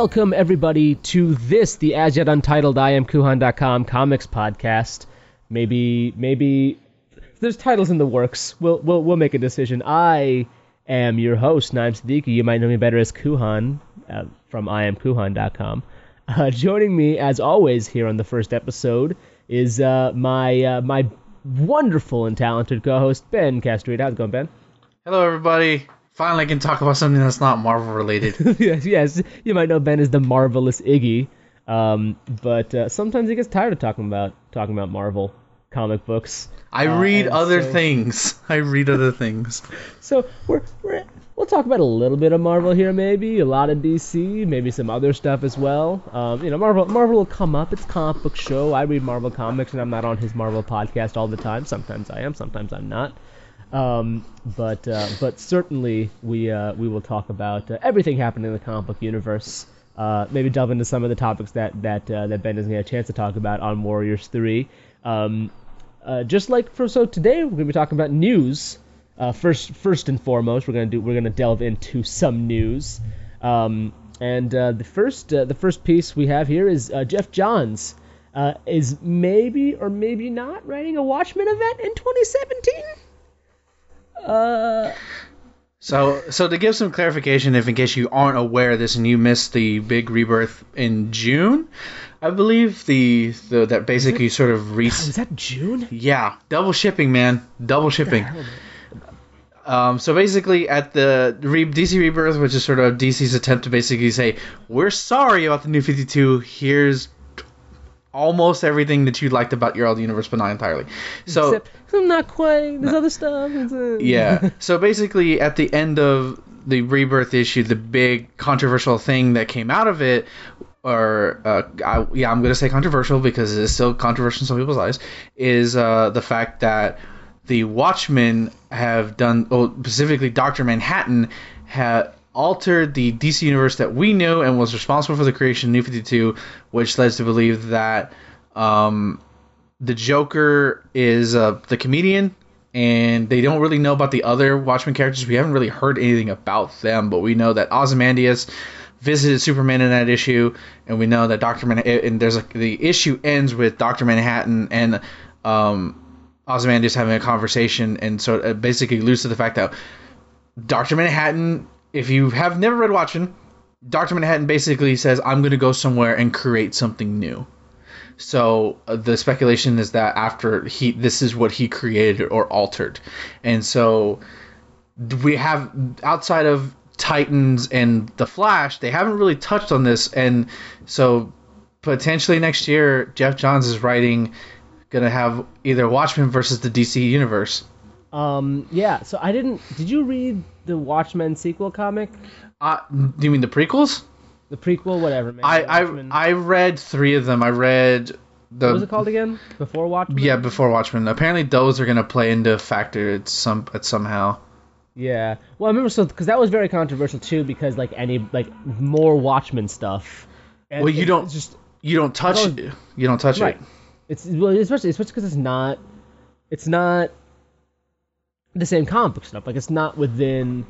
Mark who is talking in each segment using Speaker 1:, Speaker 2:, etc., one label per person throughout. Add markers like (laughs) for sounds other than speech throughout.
Speaker 1: Welcome, everybody, to this, the as yet untitled I am Kuhan.com comics podcast. Maybe, maybe there's titles in the works. We'll, we'll, we'll make a decision. I am your host, Naim Siddiqui. You might know me better as Kuhan uh, from IamKuhan.com. Uh, joining me, as always, here on the first episode is uh, my uh, my wonderful and talented co-host Ben Castrate. How's it going, Ben?
Speaker 2: Hello, everybody. Finally, I can talk about something that's not Marvel related. (laughs)
Speaker 1: yes, yes. You might know Ben as the marvelous Iggy, um, but uh, sometimes he gets tired of talking about talking about Marvel comic books.
Speaker 2: I
Speaker 1: Uh,
Speaker 2: read other
Speaker 1: so-
Speaker 2: things. (laughs) I read other things.
Speaker 1: So we're, we're we'll talk about a little bit of Marvel here, maybe a lot of DC, maybe some other stuff as well. Um, you know, Marvel Marvel will come up. It's a comic book show. I read Marvel comics, and I'm not on his Marvel podcast all the time. Sometimes I am, sometimes I'm not. Um, but uh, but certainly we uh, we will talk about uh, everything happening in the comic book universe. Uh, maybe delve into some of the topics that that uh, that Ben doesn't get a chance to talk about on Warriors Three. Um, uh, just like for so today, we're gonna be talking about news. First, first and foremost, we're gonna do we're gonna delve into some news. Um, and the first the first piece we have here is Geoff Johns is maybe or maybe not writing a Watchmen event in 2017. Uh,
Speaker 2: So, so to give some clarification, if in case you aren't aware of this and you missed the big rebirth in June, I believe the, the that basically sort of re-
Speaker 1: was that June?
Speaker 2: yeah double shipping, man, double shipping. Um, so basically, at the re- DC Rebirth, which is sort of DC's attempt to basically say, "We're sorry about the New Fifty Two. Here's almost everything that you liked about your old universe, but not entirely." So
Speaker 1: Except I'm not quite. There's other stuff. Uh,
Speaker 2: yeah. (laughs) So basically, at the end of the Rebirth issue, the big controversial thing that came out of it, or uh, I, yeah, I'm gonna say controversial because it is still controversial in some people's eyes, is uh, the fact that the Watchmen have done, well, specifically Doctor Manhattan had altered the DC universe that we knew and was responsible for the creation of New 52, which led us to believe that um, the Joker is uh, the comedian, and they don't really know about the other Watchmen characters. We haven't really heard anything about them, but we know that Ozymandias visited Superman in that issue, and we know that Doctor Manhattan. And there's a, the issue ends with Doctor Manhattan and um, Ozymandias having a conversation, and so it basically alludes to the fact that Doctor Manhattan. If you have never read Watchmen, Doctor Manhattan basically says, "I'm going to go somewhere and create something new." So uh, the speculation is that after he, this is what he created or altered, and so we have outside of Titans and the Flash, they haven't really touched on this, and so potentially next year, Geoff Johns is writing, gonna have either Watchmen versus the DC universe.
Speaker 1: Um. Yeah. So I didn't. Did you read the Watchmen sequel comic?
Speaker 2: Uh, do you mean the prequels?
Speaker 1: The prequel, whatever. Man,
Speaker 2: I I, I read three of them. I read the
Speaker 1: what was it called again? Before Watchmen.
Speaker 2: yeah before Watchmen. Apparently those are gonna play into factor at some at somehow.
Speaker 1: Yeah. Well, I remember so because that was very controversial too because like any like more Watchmen stuff. And
Speaker 2: Well, you don't-
Speaker 1: just
Speaker 2: You don't touch it. You don't touch
Speaker 1: right.
Speaker 2: it.
Speaker 1: It's well, especially especially because it's not it's not the same comic book stuff. Like it's not within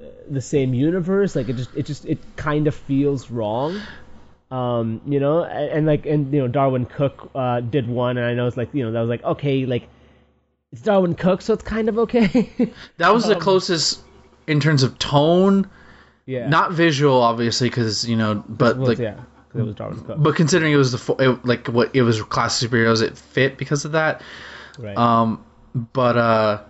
Speaker 1: uh, the same universe. Like it just it just it kind of feels wrong. Um, you know, and, and like and you know Darwyn Cooke uh, did one, and I know it's like you know that was like okay, like it's Darwyn Cooke, so it's kind of okay. (laughs)
Speaker 2: That was the
Speaker 1: Um,
Speaker 2: closest in terms of tone,
Speaker 1: yeah.
Speaker 2: not visual, obviously, because you know, but
Speaker 1: Well,
Speaker 2: like,
Speaker 1: yeah. it was Darwyn Cooke.
Speaker 2: but considering it was the it, like what it was classic superheroes, it fit because of that.
Speaker 1: right.
Speaker 2: Um, but uh,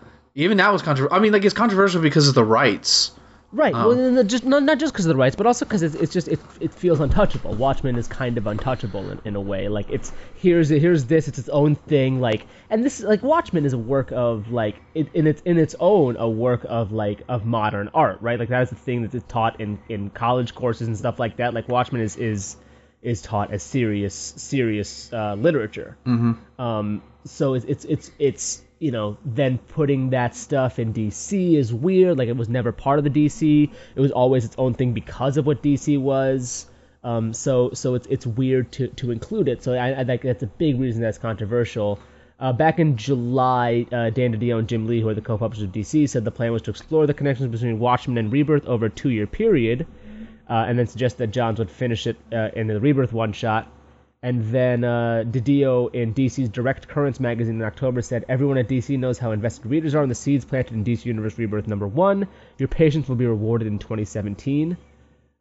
Speaker 2: even that was controversial. I mean, like it's controversial because of the rights.
Speaker 1: Right.
Speaker 2: Um,
Speaker 1: well, just not, not just because of the rights, but also because it's, it's just it, it feels untouchable. Watchmen is kind of untouchable in, in a way. Like it's here's here's this, it's its own thing. Like and this like Watchmen is a work of like it, in its in its own a work of like of modern art, right? Like that is the thing that is taught in in college courses and stuff like that. Like Watchmen is is is taught as serious serious uh, literature.
Speaker 2: Mm-hmm.
Speaker 1: Um, so it's it's it's it's you know then putting that stuff in DC is weird. Like it was never part of the DC. It was always its own thing because of what DC was. Um, so so it's it's weird to to include it. So I, I think that's a big reason that's controversial. Uh, back in July, uh, Dan DiDio and Jim Lee, who are the co-publishers of DC, said the plan was to explore the connections between Watchmen and Rebirth over a two-year period, uh, and then suggest that Johns would finish it uh, in the Rebirth one-shot. And then uh, Didio in DC's Direct Currents magazine in October said, Everyone at DC knows how invested readers are in the seeds planted in DC Universe Rebirth number one. Your patience will be rewarded in 2017.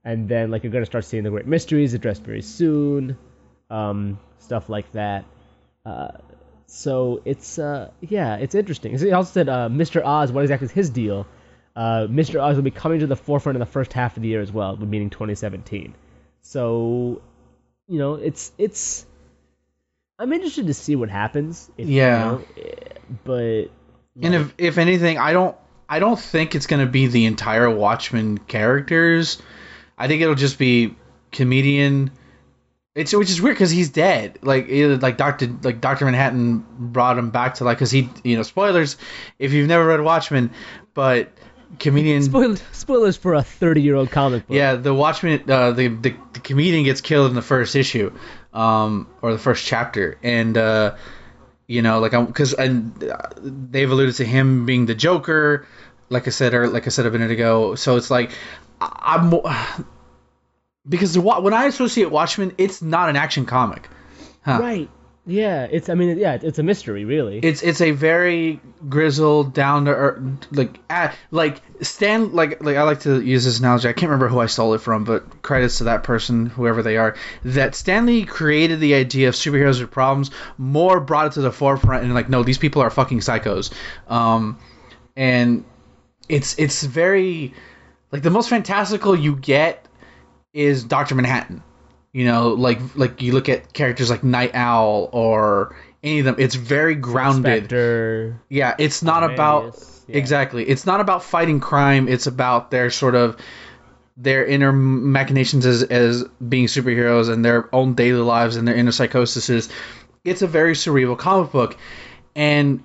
Speaker 1: And then, like, you're going to start seeing the Great Mysteries addressed very soon. Um, stuff like that. Uh, so it's, uh, yeah, it's interesting. He also said, uh, Mr. Oz, what exactly is his deal? Uh, Mr. Oz will be coming to the forefront in the first half of the year as well, meaning 2017. So you know, it's it's. I'm interested to see what happens. If,
Speaker 2: Yeah.
Speaker 1: You know, eh, but
Speaker 2: And if if anything, I don't I don't think it's gonna be the entire Watchmen characters. I think it'll just be comedian. It's which is weird because he's dead. Like like Doctor like Doctor Manhattan brought him back to like because he you know spoilers if you've never read Watchmen, but comedian
Speaker 1: spoil, spoilers for a 30 year old comic book.
Speaker 2: yeah the Watchmen uh, the, the the comedian gets killed in the first issue, um or the first chapter and. uh you know like i'm because and uh, they've alluded to him being the joker like i said or like i said a minute ago so it's like i'm (sighs) because the, when i associate watchmen it's not an action comic huh.
Speaker 1: Right. Yeah. It's. I mean. Yeah. It's a mystery, really.
Speaker 2: it's it's a very grizzled down to earth like ah, like Stan like like I like to use this analogy. I can't remember who I stole it from, but credits to that person, whoever they are. That Stan Lee created the idea of superheroes with problems, Moore brought it to the forefront, and like no, these people are fucking psychos. Um, and it's it's very like the most fantastical you get is Doctor Manhattan. You know, like like you look at characters like Nite Owl or any of them. It's very grounded.
Speaker 1: Spectre.
Speaker 2: Yeah, it's not about
Speaker 1: yeah.
Speaker 2: exactly. It's not about fighting crime. It's about their sort of their inner machinations as as being superheroes and their own daily lives and their inner psychoses. It's a very cerebral comic book, and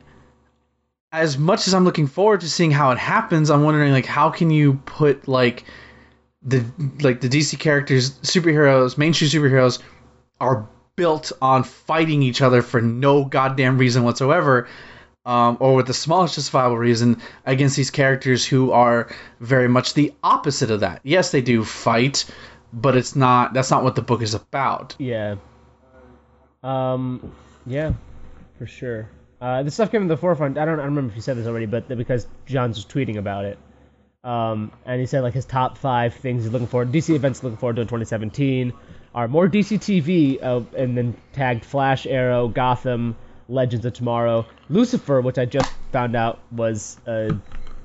Speaker 2: as much as I'm looking forward to seeing how it happens, I'm wondering like how can you put like the like the DC characters, superheroes, mainstream superheroes are built on fighting each other for no goddamn reason whatsoever, um, or with the smallest justifiable reason against these characters who are very much the opposite of that. Yes, they do fight, but it's not. That's not what the book is about.
Speaker 1: Yeah. Um. Yeah. For sure. Uh, this stuff came to the forefront. I don't. I don't remember if you said this already, but because Johns was tweeting about it. Um, and he said like his top five things he's looking forward, DC events looking forward to in 2017 are more DC TV, uh, and then tagged Flash, Arrow, Gotham, Legends of Tomorrow, Lucifer, which I just found out was a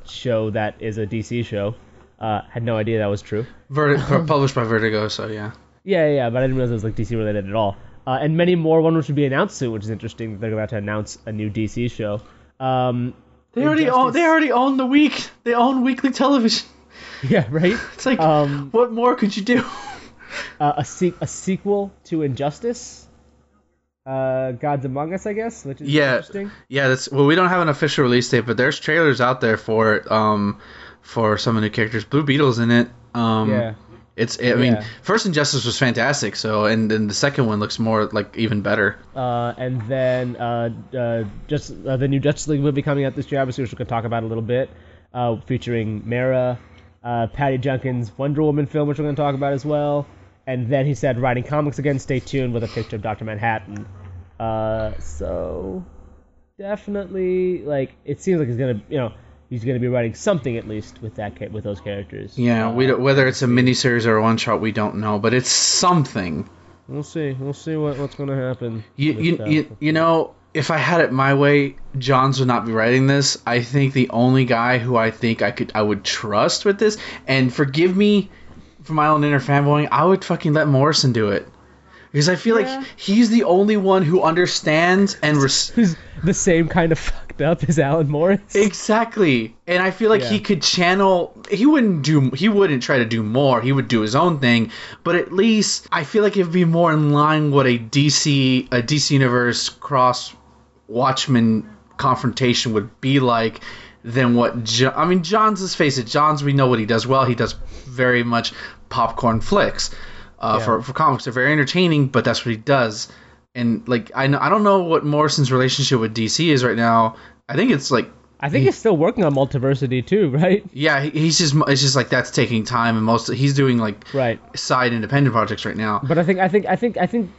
Speaker 1: show that is a DC show. Uh, had no idea that was true.
Speaker 2: Verti- (laughs) published by Vertigo, so yeah.
Speaker 1: Yeah, yeah, but I didn't realize it was like DC related at all. Uh, and many more. One which would be announced soon, which is interesting. They're about to announce a new DC show. Um,
Speaker 2: They already own. They already own the week. They own weekly television. (laughs)
Speaker 1: Yeah, right. (laughs)
Speaker 2: It's like,
Speaker 1: Um,
Speaker 2: what more could you do? (laughs)
Speaker 1: Uh, a se- a sequel to Injustice. Uh, Gods Among Us, I guess, which is
Speaker 2: Yeah.
Speaker 1: interesting.
Speaker 2: Yeah, that's well. We don't have an official release date, but there's trailers out there for it. Um, for some of the characters, Blue Beetle's in it. Um,
Speaker 1: Yeah.
Speaker 2: It's. I mean,
Speaker 1: Yeah.
Speaker 2: first Injustice was fantastic. So, and then the second one looks more like even better.
Speaker 1: Uh, and then uh, uh, just uh, the new Justice League movie coming out this year, obviously, which we can talk about a little bit, uh, featuring Mera, uh, Patty Jenkins' Wonder Woman film, which we're going to talk about as well. And then he said, writing comics again. Stay tuned with a picture of Doctor Manhattan. Uh, so definitely, like, it seems like he's gonna, you know, he's gonna be writing something at least with that with those characters.
Speaker 2: Yeah, we don't, whether it's a miniseries or a one shot, we don't know, but it's something.
Speaker 1: We'll see. We'll see what, what's gonna happen.
Speaker 2: You
Speaker 1: with,
Speaker 2: you,
Speaker 1: uh,
Speaker 2: you, you know, if I had it my way, Johns would not be writing this. I think the only guy who I think I could I would trust with this, and forgive me for my own inner fanboying, I would fucking let Morrison do it. Because I feel
Speaker 1: Yeah.
Speaker 2: like he's the only one who understands and (laughs) res-
Speaker 1: Who's the same kind of fucked up is Alan Morris?
Speaker 2: exactly. And I feel like he could channel. He wouldn't do. He wouldn't try to do more. He would do his own thing. But at least I feel like it'd be more in line what a DC a DC universe cross Watchmen confrontation would be like than what jo- I mean. Johns. Let's face it. Johns. We know what he does well. He does very much popcorn flicks. Uh,
Speaker 1: Yeah.
Speaker 2: for, for comics, they're very entertaining, but that's what he does. And like I know, I don't know what Morrison's relationship with DC is right now. I think it's like
Speaker 1: I think he's still working on Multiversity too, (laughs) right?
Speaker 2: yeah, he- he's just it's just like that's taking time, and most he's doing like
Speaker 1: Right.
Speaker 2: side independent projects right now.
Speaker 1: But I think I think I think I think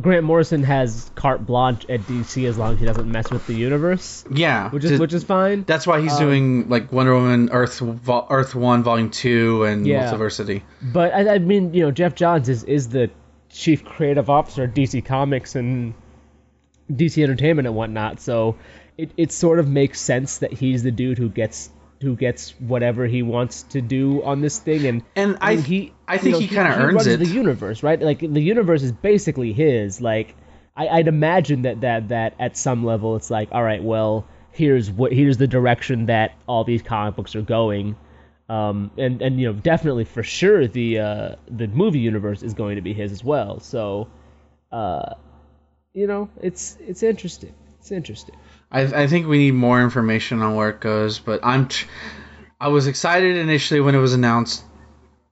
Speaker 1: Grant Morrison has carte blanche at DC as long as he doesn't mess with the universe,
Speaker 2: Yeah,
Speaker 1: which is
Speaker 2: th-
Speaker 1: which is fine.
Speaker 2: that's why he's um, doing like Wonder Woman, Earth, Earth One, Volume Two, and
Speaker 1: Yeah.
Speaker 2: Multiversity.
Speaker 1: But I, I mean, you know, Geoff Johns is is the chief creative officer at DC Comics and DC Entertainment and whatnot. So it, it sort of makes sense that he's the dude who gets who gets whatever he wants to do on this thing and
Speaker 2: And I-
Speaker 1: mean, he
Speaker 2: I think
Speaker 1: know,
Speaker 2: he kinda earns
Speaker 1: runs
Speaker 2: it.
Speaker 1: the universe right like the universe is basically his like I, I'd imagine that that that at some level it's like all right well here's what here's the direction that all these comic books are going um, and and you know definitely for sure the uh, the movie universe is going to be his as well. So, uh, you know, it's it's interesting. It's interesting.
Speaker 2: I, I think we need more information on where it goes, but I'm tr- I was excited initially when it was announced,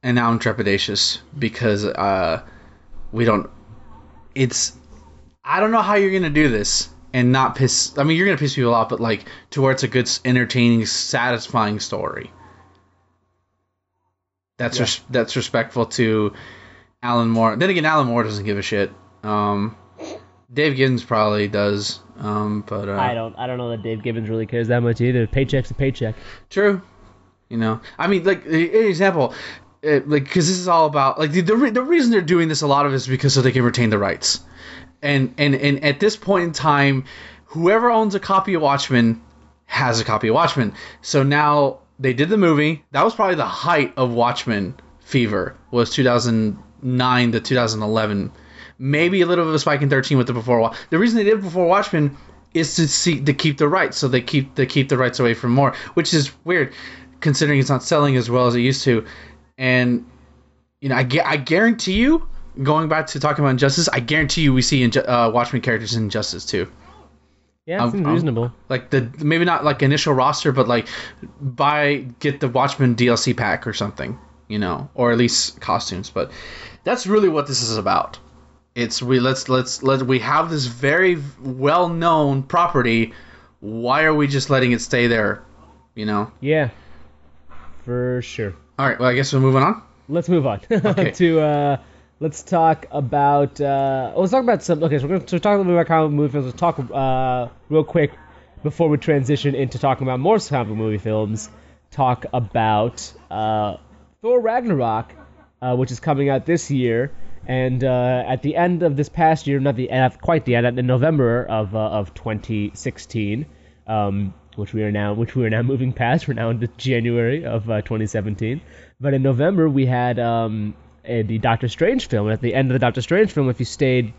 Speaker 2: and now I'm trepidatious because uh, we don't. It's I don't know how you're gonna do this and not piss. I mean, you're gonna piss people off, but like to where it's a good, entertaining, satisfying story. That's
Speaker 1: Yeah.
Speaker 2: res- that's respectful to Alan Moore. Then again, Alan Moore doesn't give a shit. Um, Dave Gibbons probably does, um, but uh,
Speaker 1: I don't I don't know that Dave Gibbons really cares that much either. Paycheck's a paycheck.
Speaker 2: True. You know, I mean, like an example, uh, like because this is all about like the the, re- the reason they're doing this a lot of it is because so they can retain the rights, and and and at this point in time, whoever owns a copy of Watchmen has a copy of Watchmen. So now they did the movie. That was probably the height of Watchmen fever was 2009 to 2011. Maybe a little bit of a spike in 13 with the before. The reason they did before Watchmen is to see to keep the rights, so they keep they keep the rights away from Moore, which is weird, considering it's not selling as well as it used to. And you know, I, I guarantee you, going back to talking about Injustice, I guarantee you we see Inju- uh, Watchmen characters in Injustice too.
Speaker 1: Yeah, seems
Speaker 2: um,
Speaker 1: reasonable.
Speaker 2: Like the maybe not like initial roster, but like buy get the Watchmen DLC pack or something, you know, or at least costumes. But that's really what this is about. It's we let's let's let we have this very well known property. Why are we just letting it stay there? You know.
Speaker 1: Yeah, for sure.
Speaker 2: All right. Well, I guess we're moving on.
Speaker 1: Let's move on (laughs)
Speaker 2: Okay.
Speaker 1: to uh, let's talk about uh, let's talk about some. Okay, so we're going to talk a little bit about comic movie films. Let's talk uh, real quick before we transition into talking about more comic movie films. Talk about uh, Thor Ragnarok, uh, which is coming out this year. And uh, at the end of this past year, not the uh, quite the end, in November of of 2016, um, which we are now which we are now (laughs) moving past. We're now into January of uh, 2017. But in November we had um, the Doctor Strange film. And at the end of the Doctor Strange film, if you stayed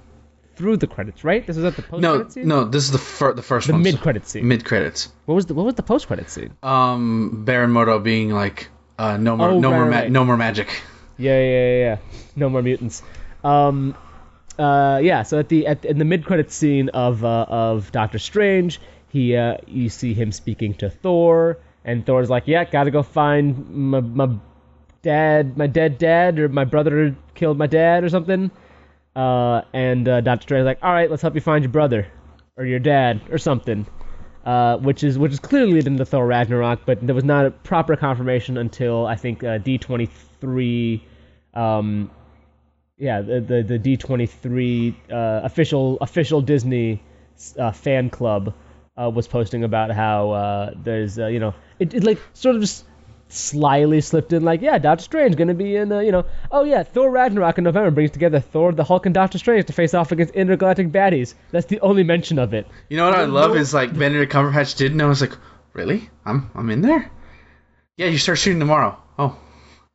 Speaker 1: through the credits, right? This was at the post
Speaker 2: No,
Speaker 1: scene.
Speaker 2: no. This is the fir- the first
Speaker 1: the mid credit scene.
Speaker 2: Mid credits.
Speaker 1: what was the what was the post credit scene?
Speaker 2: Um, Baron Mordo being like, uh, no more,
Speaker 1: Oh,
Speaker 2: no
Speaker 1: right,
Speaker 2: more, ma-
Speaker 1: right.
Speaker 2: no more magic.
Speaker 1: Yeah, yeah, yeah, yeah. No more mutants. Um, uh, yeah. So at the at in the mid credit scene of uh, of Doctor Strange, he uh, you see him speaking to Thor, and Thor's like, "Yeah, gotta go find my, my dad, my dead dad, or my brother killed my dad, or something." Uh, and uh, Doctor Strange's like, "All right, let's help you find your brother, or your dad, or something." Uh, which is which is clearly in the Thor Ragnarok, but there was not a proper confirmation until I think uh, D23, um, yeah, the the, the D23 uh, official official Disney uh, fan club was posting about how there's you know it, it like sort of just slyly slipped in like, yeah, Doctor Strange gonna be in, uh, you know, oh yeah, Thor Ragnarok in November brings together Thor, the Hulk, and Doctor Strange to face off against intergalactic baddies. That's the only mention of it.
Speaker 2: You know what I love is like Benedict Cumberbatch did know. I was like, really? I'm I'm in there. Yeah, you start shooting tomorrow. Oh,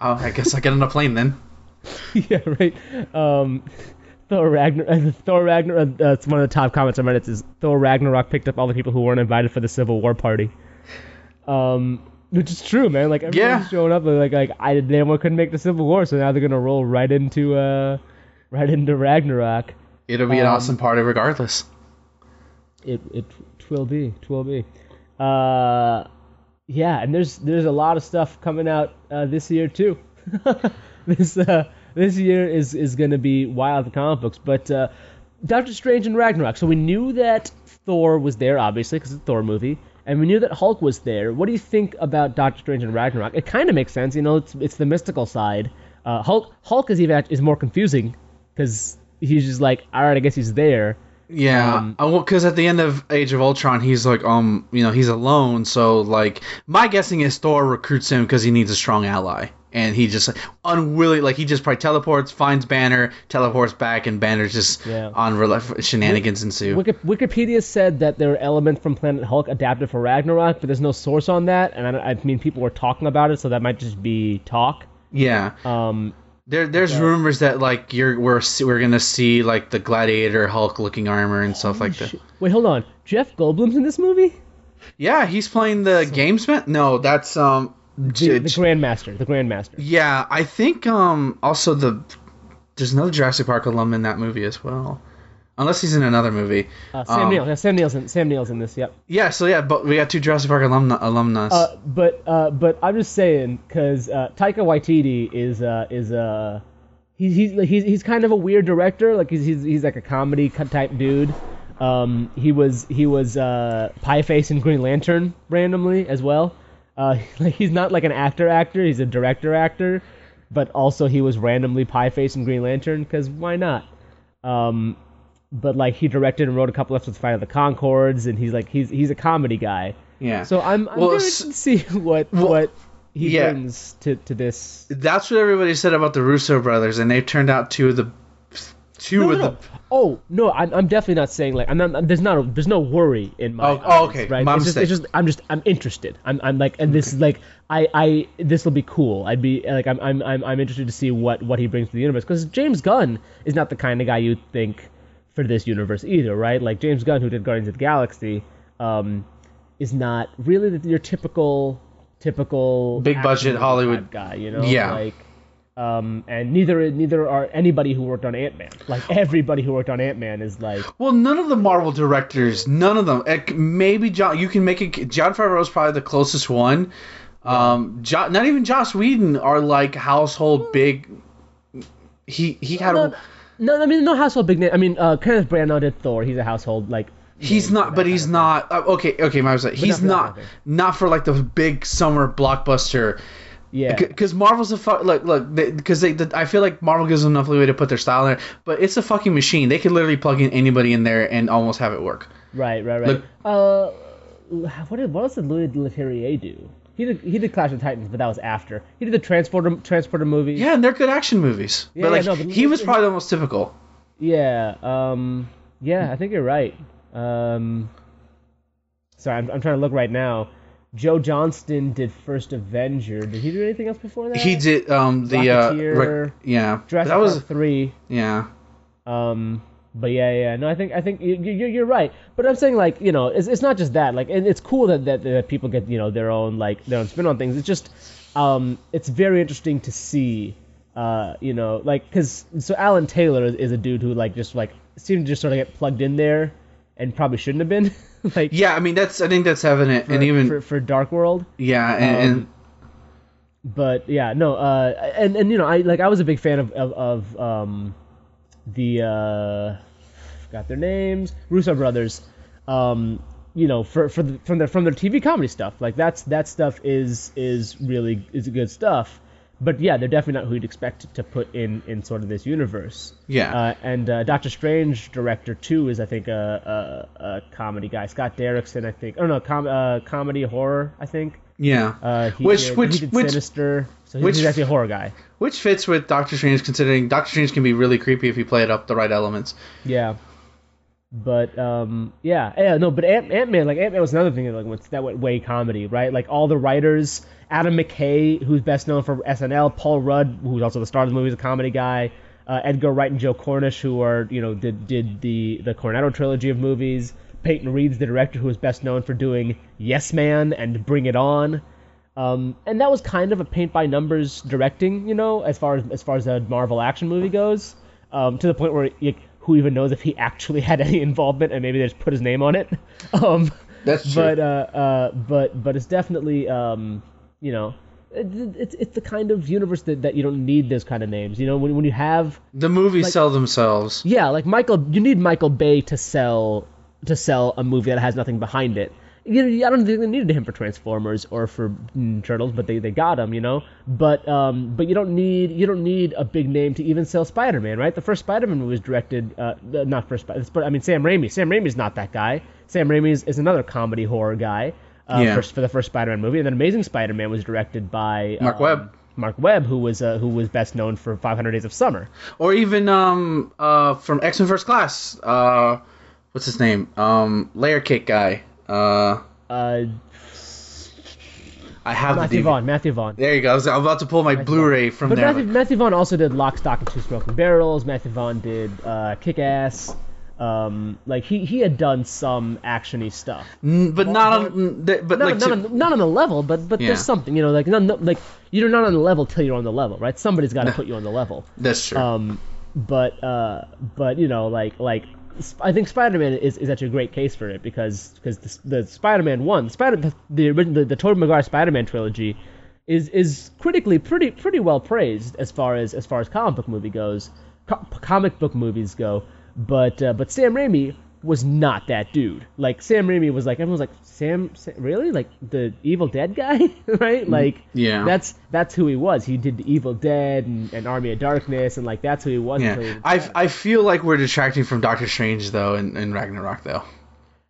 Speaker 2: oh, I guess I get on a plane then. (laughs) (laughs)
Speaker 1: yeah, right. Um, Thor Ragnarok. Thor Ragnarok. Uh, it's one of the top comments on Reddit. Is Thor Ragnarok picked up all the people who weren't invited for the Civil War party. Um, which is true, man. Like everyone's
Speaker 2: Yeah.
Speaker 1: showing up. and, Like like I anyone couldn't make the Civil War, so now they're gonna roll right into uh, right into Ragnarok.
Speaker 2: It'll be an
Speaker 1: Um,
Speaker 2: awesome party regardless.
Speaker 1: It it twill be twill be. Uh, yeah, and there's there's a lot of stuff coming out uh, this year too. (laughs) this uh, this year is is gonna be wild comic books, but uh, Doctor Strange and Ragnarok. So we knew that Thor was there, obviously, because it's a Thor movie, and we knew that Hulk was there. What do you think about Doctor Strange and Ragnarok? It kind of makes sense, you know. It's it's the mystical side. Uh, Hulk Hulk is even is more confusing because he's just like, all right, I guess he's there.
Speaker 2: Yeah,
Speaker 1: Um,
Speaker 2: uh, well, because at the end of Age of Ultron, he's like, um, you know, he's alone. So like, my guessing is Thor recruits him because he needs a strong ally, and he just like, unwilling, like he just probably teleports, finds Banner, teleports back, and Banner's just
Speaker 1: Yeah.
Speaker 2: on life shenanigans ensue.
Speaker 1: Wiki- Wikipedia said that there are elements from Planet Hulk adapted for Ragnarok, but there's no source on that, and I, I mean people were talking about it, so that might just be talk.
Speaker 2: yeah,
Speaker 1: Um,
Speaker 2: there, there's rumors that like you're we're we're gonna see like the Gladiator Hulk looking armor and stuff like that.
Speaker 1: wait, hold on, Jeff Goldblum's in this movie?
Speaker 2: Yeah, he's playing the Gamesman. No, that's um.
Speaker 1: The, the Grandmaster, the Grandmaster.
Speaker 2: Yeah, I think um also the there's another Jurassic Park alum in that movie as well. Unless he's in another movie.
Speaker 1: Uh, Sam
Speaker 2: Um,
Speaker 1: Neill, yeah, Sam Neill's in, Sam Neill's in this. Yep.
Speaker 2: Yeah, so yeah, but we got two Jurassic Park alumni alumnus.
Speaker 1: Uh, but uh, but I'm just saying because uh, Taika Waititi is uh, is uh, he's he's he's he's kind of a weird director. Like he's he's, he's like a comedy type dude. Um, he was he was uh, Pie Face in Green Lantern randomly as well. Uh, (laughs) like he's not like an actor actor. He's a director actor. But also he was randomly Pie Face in Green Lantern because why not? Um, but like he directed and wrote a couple episodes of Fight of the Conchords, and he's like he's he's a comedy guy.
Speaker 2: yeah.
Speaker 1: So I'm, I'm
Speaker 2: Well,
Speaker 1: interested to see (laughs) what
Speaker 2: well,
Speaker 1: what he
Speaker 2: yeah.
Speaker 1: brings to, to this.
Speaker 2: that's what everybody said about the Russo brothers, and they've turned out two of the two
Speaker 1: No,
Speaker 2: of
Speaker 1: no,
Speaker 2: the.
Speaker 1: Oh no, I'm, I'm definitely not saying like I'm not. There's not. A, there's no worry in my.
Speaker 2: Oh, oh, okay.
Speaker 1: Right.
Speaker 2: My
Speaker 1: it's just, it's just. I'm just. I'm interested. I'm. I'm like. And this is like. I. I. This will be cool. I'd be like. I'm. I'm. I'm, I'm interested to see what what he brings to the universe because James Gunn is not the kind of guy you think for this universe either, right? Like James Gunn, who did Guardians of the Galaxy, um, is not really the, your typical typical
Speaker 2: Big budget Hollywood-
Speaker 1: guy. You know.
Speaker 2: Yeah.
Speaker 1: Like. Um, and neither neither are anybody who worked on Ant Man. Like everybody who worked on Ant Man is like
Speaker 2: Well, none of the Marvel directors, none of them. Ec- Maybe John. You can make it. Jon Favreau is probably the closest one. Um, jo- not even Joss Whedon are like household big. He he had.
Speaker 1: no,
Speaker 2: a,
Speaker 1: no, I mean no household big name. I mean uh, Kenneth Branagh did Thor. He's a household like.
Speaker 2: He's not, but he's not. Uh, okay, okay, my mistake. He's
Speaker 1: not for that
Speaker 2: not,
Speaker 1: kind of thing.
Speaker 2: not for like the big summer blockbuster.
Speaker 1: Yeah.
Speaker 2: Because Marvel's a fu- look, look, because they, the, I feel like Marvel gives them enough leeway to put their style in there, but it's a fucking machine. They could literally plug in anybody in there and almost have it work.
Speaker 1: Right, right, right.
Speaker 2: Look-
Speaker 1: uh, what did what else did Louis Leterrier do? He did he did Clash of Titans, but that was after. He did the Transporter Transporter movie.
Speaker 2: Yeah, and they're good action movies.
Speaker 1: Yeah,
Speaker 2: but like,
Speaker 1: yeah, no, but
Speaker 2: he was probably the most typical.
Speaker 1: Yeah. Um. Yeah, I think you're right. Um. Sorry, I'm, I'm trying to look right now. Joe Johnston did First Avenger. Did he do anything else before that?
Speaker 2: He did um the uh
Speaker 1: Rocketeer,
Speaker 2: rec- yeah
Speaker 1: Jurassic
Speaker 2: that was
Speaker 1: Park three.
Speaker 2: yeah
Speaker 1: Um, but yeah, yeah, no, I think I think you, you, you're right. But I'm saying like you know, it's, it's not just that. Like, and it's cool that, that that people get you know their own like their own spin on things. It's just, um, it's very interesting to see, uh, you know, like because so Alan Taylor is, is a dude who like just like seemed to just sort of get plugged in there, and probably shouldn't have been. (laughs) (laughs) like
Speaker 2: yeah. I mean that's I think that's evident,
Speaker 1: for,
Speaker 2: and even
Speaker 1: for, for Dark World.
Speaker 2: yeah, and, and
Speaker 1: Um, but yeah, no, uh, and and you know, I like I was a big fan of of, of um, the uh, forgot their names, Russo brothers. Um, you know, for for the, from their from their TV comedy stuff, like that's that stuff is is really is good stuff. But yeah, they're definitely not who you'd expect to put in in sort of this universe.
Speaker 2: Yeah.
Speaker 1: Uh, and uh, Doctor Strange director too is I think a, a, a comedy guy. Scott Derrickson, I think. Oh no, com- uh, comedy horror. I think
Speaker 2: Yeah.
Speaker 1: Uh,
Speaker 2: Which-
Speaker 1: did,
Speaker 2: which- which-
Speaker 1: Sinister. So he's,
Speaker 2: which-
Speaker 1: he's actually a horror guy.
Speaker 2: Which fits with Doctor Strange, considering Doctor Strange can be really creepy if you play it up the right elements.
Speaker 1: Yeah. But um, yeah, yeah, no, but Ant Ant Man, like Ant Man was another thing that like went that went way comedy, right? Like all the writers, Adam McKay, who's best known for SNL, Paul Rudd, who's also the star of the movie, is a comedy guy, uh, Edgar Wright and Joe Cornish, who are you know did did the the Cornetto trilogy of movies. Peyton Reed's the director, who is best known for doing Yes Man and Bring It On. Um, and that was kind of a paint by numbers directing, you know, as far as as far as a Marvel action movie goes. Um, to the point where who even knows if he actually had any involvement, and maybe they just put his name on it. (laughs) Um,
Speaker 2: That's true.
Speaker 1: but uh, uh, but but it's definitely um, you know. it- It's, it's the kind of universe that, that you don't need those kind of names. You know, when, when you have
Speaker 2: The movies sell themselves.
Speaker 1: yeah, like Michael, you need Michael Bay to sell to sell a movie that has nothing behind it. You know, I don't think they needed him for Transformers or for mm, Turtles, but they, they got him, you know. But um, but you don't need you don't need a big name to even sell Spider-Man, right? The first Spider-Man movie was directed, uh, not first, but I mean Sam Raimi. Sam Raimi's not that guy. Sam Raimi is, is another comedy horror guy. Uh,
Speaker 2: Yeah.
Speaker 1: for, for the first Spider-Man movie, and then Amazing Spider-Man was directed by
Speaker 2: Mark
Speaker 1: um,
Speaker 2: Webb.
Speaker 1: Mark Webb, who was uh, who was best known for 500 Days of Summer.
Speaker 2: Or even um uh from X Men First Class. Uh, what's his name? Um, Layer Cake guy. Uh,
Speaker 1: Uh,
Speaker 2: I have
Speaker 1: Matthew
Speaker 2: the DVD.
Speaker 1: Vaughn. Matthew Vaughn.
Speaker 2: There you go. I was, about to pull my Blu-ray from
Speaker 1: But
Speaker 2: there.
Speaker 1: Matthew, Matthew Vaughn also did Lock, Stock, and Two Smoking Barrels. Matthew Vaughn did uh, Kick Ass. Um, like he, he had done some actiony stuff.
Speaker 2: Mm, but not on. th- But
Speaker 1: Not,
Speaker 2: like
Speaker 1: not,
Speaker 2: to-
Speaker 1: on, not on the level, but but
Speaker 2: Yeah.
Speaker 1: there's something you know like not, like you're not on the level till you're on the level, right? Somebody's got to put you on the level.
Speaker 2: that's true.
Speaker 1: Um, but uh, but you know like like I think Spider-Man is, is actually a great case for it because because the, the Spider-Man one Spider the the, the the Tobey Maguire Spider-Man trilogy is is critically pretty pretty well praised as far as as far as comic book movie goes co- comic book movies go. But uh, but Sam Raimi was not that dude. Like Sam Raimi was like everyone was like Sam, Sam really? Like the Evil Dead guy? (laughs) Right? Like
Speaker 2: yeah.
Speaker 1: that's that's who he was. He did the Evil Dead and, and Army of Darkness and like that's who he was
Speaker 2: yeah. I, I feel like we're detracting from Doctor Strange though in, in Ragnarok though.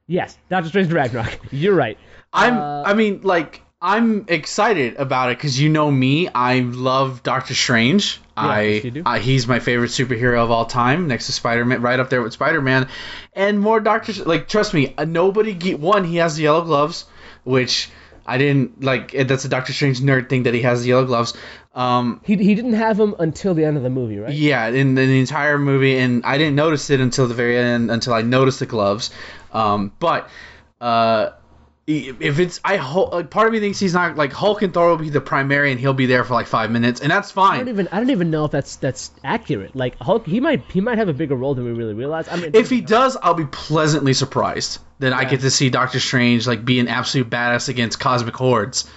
Speaker 1: yes. Doctor Strange and Ragnarok. (laughs) You're right.
Speaker 2: I'm.
Speaker 1: Uh,
Speaker 2: I mean, like, I'm excited about it because you know me. I love Doctor Strange. I,
Speaker 1: you.
Speaker 2: I he's my favorite superhero of all time, next to Spider Man, right up there with Spider Man, and more Doctor. Like, trust me, uh, nobody. Ge- one, he has the yellow gloves, which I didn't like. That's a Doctor Strange nerd thing that he has the yellow gloves. Um,
Speaker 1: he, he didn't have them until the end of the movie right
Speaker 2: yeah, in, in the entire movie, and I didn't notice it until the very end, until I noticed the gloves. Um, but uh, if it's I ho- like part of me thinks he's not like Hulk and Thor will be the primary, and he'll be there for like five minutes, and that's fine.
Speaker 1: I don't even I don't even know if that's that's accurate. Like Hulk, he might he might have a bigger role than we really realize. I mean,
Speaker 2: If he does, I'll be pleasantly surprised. Then I get to see Doctor Strange like be an absolute badass against cosmic hordes.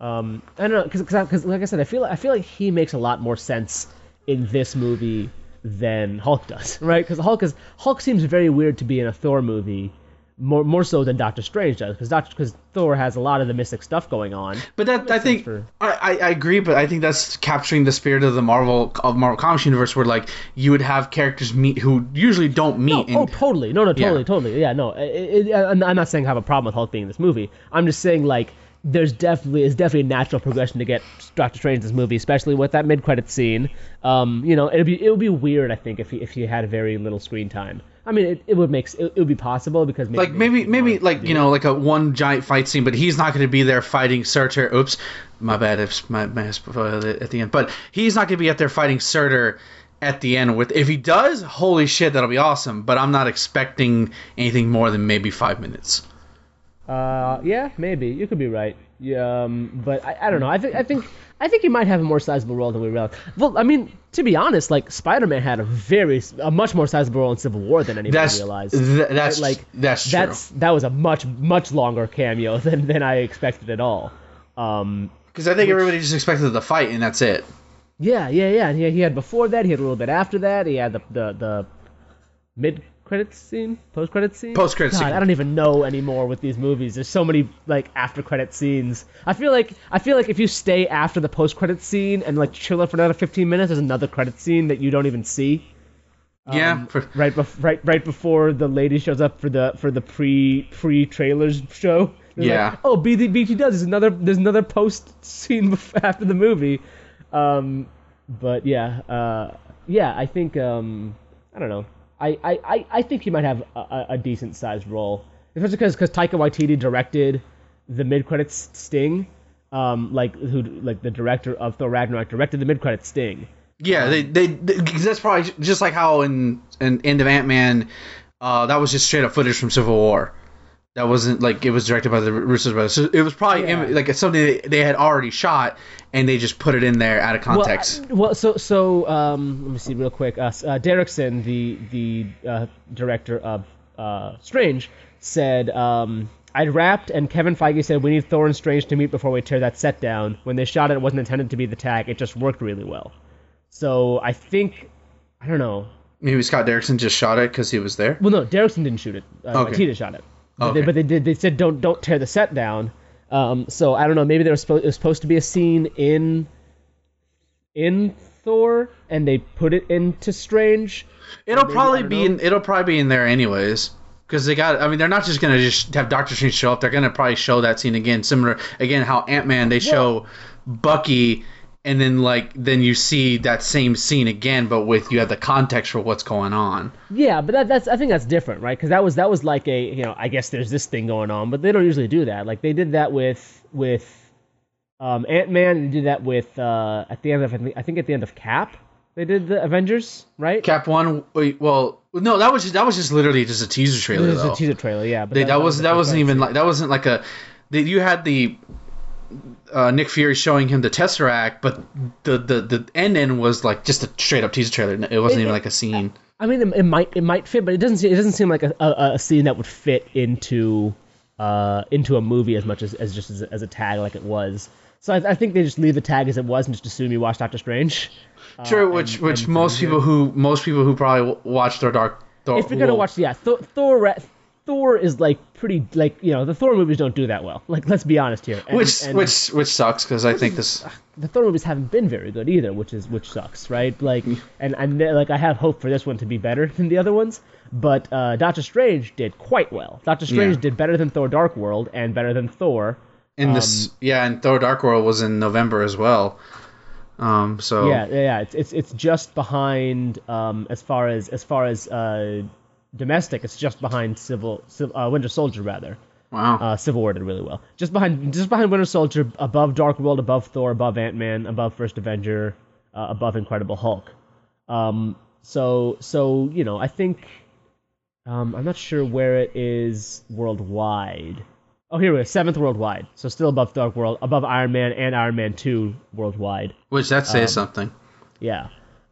Speaker 1: um, I don't know because because like I said, I feel I feel like he makes a lot more sense in this movie than Hulk does, (laughs) right? Because Hulk is Hulk seems very weird to be in a Thor movie. More, more so than Doctor Strange does, because Doctor because Thor has a lot of the mystic stuff going on.
Speaker 2: But that I think
Speaker 1: for-
Speaker 2: I, I, agree, but I think that's capturing the spirit of the Marvel of Marvel Comics universe, where like you would have characters meet who usually don't meet.
Speaker 1: Oh,
Speaker 2: and-
Speaker 1: totally. No, no, totally,
Speaker 2: Yeah.
Speaker 1: totally. Yeah, no. It, it, I'm I'm not saying I have a problem with Hulk being in this movie. I'm just saying like there's definitely is definitely a natural progression to get Doctor Strange in this movie, especially with that mid credit scene. Um, you know, it'd be it would be weird I think if he if he had very little screen time. I mean, it, it would make it, it would be possible because maybe
Speaker 2: like maybe maybe like you know like a one giant fight scene, but he's not going to be there fighting Surtur. Oops, my bad. If my, my at the end, but he's not going to be out there fighting Surtur at the end. With if he does, holy shit, that'll be awesome. But I'm not expecting anything more than maybe five minutes.
Speaker 1: Uh, yeah, maybe you could be right. Yeah, um, but I, I don't know. I think I think I think he might have a more sizable role than we realize. Well, I mean, to be honest, like Spider-Man had a very a much more sizable role in Civil War than anybody
Speaker 2: That's
Speaker 1: realized.
Speaker 2: th- that's
Speaker 1: Right, like
Speaker 2: that's true.
Speaker 1: that's that was a much much longer cameo (laughs) than than I expected at all. Um,
Speaker 2: Because I think everybody just expected the fight, and that's it.
Speaker 1: yeah, yeah, yeah. And he, he had before that. He had a little bit after that. He had the the, the mid credit scene, post credit scene.
Speaker 2: Post-credit
Speaker 1: God,
Speaker 2: scene.
Speaker 1: I don't even know anymore with these movies. There's so many like after credit scenes. I feel like I feel like if you stay after the post credit scene and like chill out for another 15 minutes, there's another credit scene that you don't even see.
Speaker 2: yeah,
Speaker 1: Um,
Speaker 2: for,
Speaker 1: right, bef- right, right before the lady shows up for the for the pre pre trailers show.
Speaker 2: Yeah.
Speaker 1: Like, oh, BT, BT does. There's another. There's another post (laughs) scene after the movie. Um, but yeah, uh, yeah. I think um, I don't know. I, I, I, think he might have a, a, decent sized role, especially because because Taika Waititi directed the mid credits sting. Um, like who like the director of Thor Ragnarok directed the mid credits sting.
Speaker 2: Yeah, they, they, they 'cause that's probably just like how in in End of Ant Man, uh, that was just straight up footage from Civil War. That wasn't like it was directed by the Russo brothers. So it was probably
Speaker 1: Yeah.
Speaker 2: im- like something they, they had already shot and they just put it in there out of context.
Speaker 1: Well, I- well, so so um, let me see real quick. Uh, uh, Derrickson, the the uh, director of uh, Strange, said um, I'd wrapped, and Kevin Feige said we need Thor and Strange to meet before we tear that set down. When they shot it, it wasn't intended to be the tag. It just worked really well. So I think I don't know.
Speaker 2: Maybe Scott Derrickson just shot it because he was there.
Speaker 1: Well, no, Derrickson didn't shoot it. Uh,
Speaker 2: Okay.
Speaker 1: Shot it. But,
Speaker 2: Okay.
Speaker 1: they, but they did. They said don't don't tear the set down. Um, so I don't know. Maybe there was, supposed it was supposed to be a scene in in Thor, and they put it into Strange.
Speaker 2: It'll
Speaker 1: Maybe,
Speaker 2: probably be in. It'll probably be in there anyways. Because they got. I mean, they're not just gonna just have Doctor Strange show up. They're gonna probably show that scene again. Similar again, how Ant Man they show Bucky, and then like then you see that same scene again, but with you have the context for what's going on.
Speaker 1: Yeah, but that, that's I think that's different, right? Because that was that was like a you know I guess there's this thing going on, but they don't usually do that. Like they did that with with um, Ant Man. They did that with uh, at the end of I think, at the end of Cap. They did the Avengers, right?
Speaker 2: Cap one. Well, no, that was just, that was just literally just a teaser trailer.
Speaker 1: This
Speaker 2: was
Speaker 1: a teaser trailer, yeah. But
Speaker 2: They, that, was that wasn't even like that wasn't like a. They, you had the uh, Nick Fury showing him the Tesseract, but the the the end end was like just a straight up teaser trailer. It wasn't
Speaker 1: It-
Speaker 2: even like a scene.
Speaker 1: I mean, it, it might it might fit, but it doesn't seem, it doesn't seem like a, a, a scene that would fit into uh, into a movie as much as, as just as a, as a tag like it was. So I, I think they just leave the tag as it was and just assume you watched Doctor Strange.
Speaker 2: True,
Speaker 1: Uh,
Speaker 2: which
Speaker 1: and-
Speaker 2: which
Speaker 1: and
Speaker 2: most people who most people who probably watch their Dark Thor.
Speaker 1: if you're gonna
Speaker 2: will-
Speaker 1: watch, yeah, Thor, Thor, Thor is like pretty like you know the Thor movies don't do that well. Like let's be honest here. And,
Speaker 2: which
Speaker 1: and
Speaker 2: which which sucks because I think this.
Speaker 1: the Thor movies haven't been very good either, which is which sucks, right? Like, and and like I have hope for this one to be better than the other ones. But uh, Doctor Strange did quite well. Doctor Strange
Speaker 2: Yeah.
Speaker 1: did better than Thor: Dark World and better than Thor.
Speaker 2: In this, yeah, and Thor: Dark World was in November as well. Um, so
Speaker 1: Yeah, yeah, yeah. It's it's it's just behind um as far as as far as uh domestic. It's just behind Civil, Civ- uh, Winter Soldier rather.
Speaker 2: wow,
Speaker 1: Uh, Civil War did really well. Just behind, just behind Winter Soldier, above Dark World, above Thor, above Ant Man, above First Avenger, uh, above Incredible Hulk. Um, so, so you know, I think um, I'm not sure where it is worldwide. Oh, here we go, seventh worldwide. So still above Dark World, above Iron Man and Iron Man Two worldwide.
Speaker 2: which that
Speaker 1: um,
Speaker 2: says something.
Speaker 1: Yeah.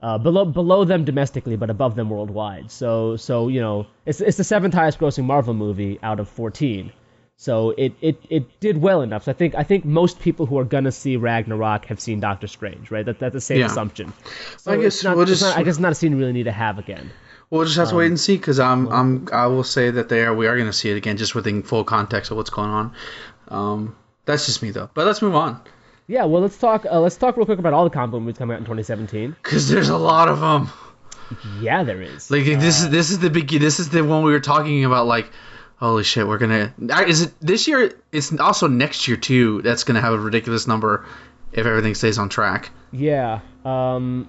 Speaker 1: Uh, below below them domestically, but above them worldwide. So so you know it's it's the seventh highest grossing Marvel movie out of 14. So it, it, it did well enough. So I think I think most people who are gonna see Ragnarok have seen Doctor Strange, right? That, that's the same
Speaker 2: Yeah.
Speaker 1: assumption. So
Speaker 2: I guess
Speaker 1: it's not,
Speaker 2: we'll just-
Speaker 1: not- I guess it's not a scene you really need to have again.
Speaker 2: We'll just have to
Speaker 1: um,
Speaker 2: wait and see because I'm I'm I will say that they are we are going to see it again just within full context of what's going on. Um, that's just me though. But let's move on
Speaker 1: Yeah. Well, let's talk. Uh, let's talk real quick about all the comic book movies coming out in 2017.
Speaker 2: because there's a lot of them.
Speaker 1: Yeah, there is.
Speaker 2: Like this
Speaker 1: Uh,
Speaker 2: is this is the big this is the one we were talking about. Like, holy shit, we're gonna uh, is it this year? It's also next year too. That's gonna have a ridiculous number if everything stays on track.
Speaker 1: yeah. Um.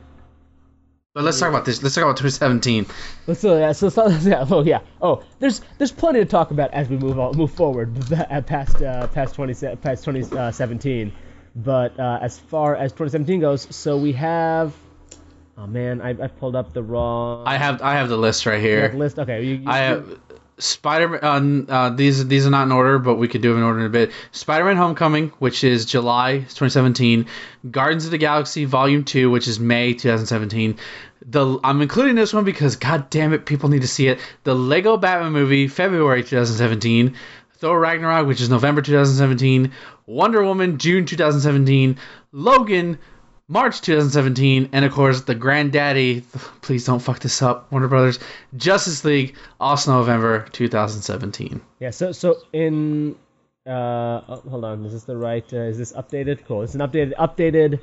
Speaker 2: But let's talk about this. Let's talk about 2017.
Speaker 1: Let's so yeah, so, so (laughs) yeah, oh yeah. Oh, there's there's plenty to talk about as we move on, move forward (laughs) past uh, past 20 past 2017. But uh, as far as 2017 goes, so we have. Oh man, I, I pulled up the wrong.
Speaker 2: I have I have the list right here.
Speaker 1: list. Okay, you, you,
Speaker 2: I have Spider. Uh, uh, these these are not in order, but we could do them in order in a bit. Spider-Man: Homecoming, which is July 2017. Guardians of the Galaxy Volume Two, which is May 2017. The I'm including this one because God damn it, people need to see it. The Lego Batman movie, February 2017. Thor Ragnarok, which is November 2017. Wonder Woman, June 2017. Logan, March 2017, and of course the granddaddy. (sighs) Please don't fuck this up, Warner Brothers. Justice League, also November 2017.
Speaker 1: yeah. So so in. Uh, oh, hold on. Is this the right? Uh, is this updated? Cool. It's an updated updated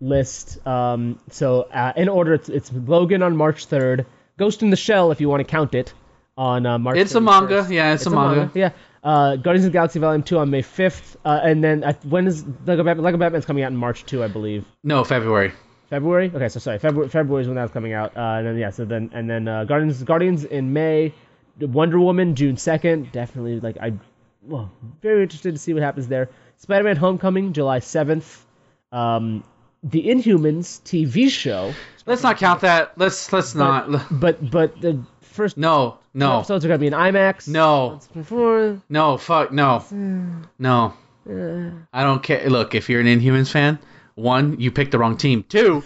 Speaker 1: list. Um, so uh, in order, it's, it's Logan on March 3rd. Ghost in the Shell, if you want to count it, on uh, March.
Speaker 2: It's a manga. Yeah, it's, a manga.
Speaker 1: Yeah. Uh, Guardians of the Galaxy Volume Two on May fifth, uh, and then uh, when is Lego, Batman, Lego Batman's coming out in March too, I believe.
Speaker 2: No, February.
Speaker 1: February. Okay, so sorry, February. February is when that's coming out. Uh, and then yeah, so then and then uh, Guardians Guardians in May, Wonder Woman June second. Definitely like I, well, very interested to see what happens there. Spider-Man: Homecoming July seventh. Um, the Inhumans TV show,
Speaker 2: Let's not count that. Let's let's not. (laughs)
Speaker 1: but but the first
Speaker 2: No, no,
Speaker 1: episodes are gonna be in IMAX.
Speaker 2: no,
Speaker 1: Before,
Speaker 2: no. Fuck no, no. I don't care. Look, if you're an Inhumans fan, one, you picked the wrong team. Two,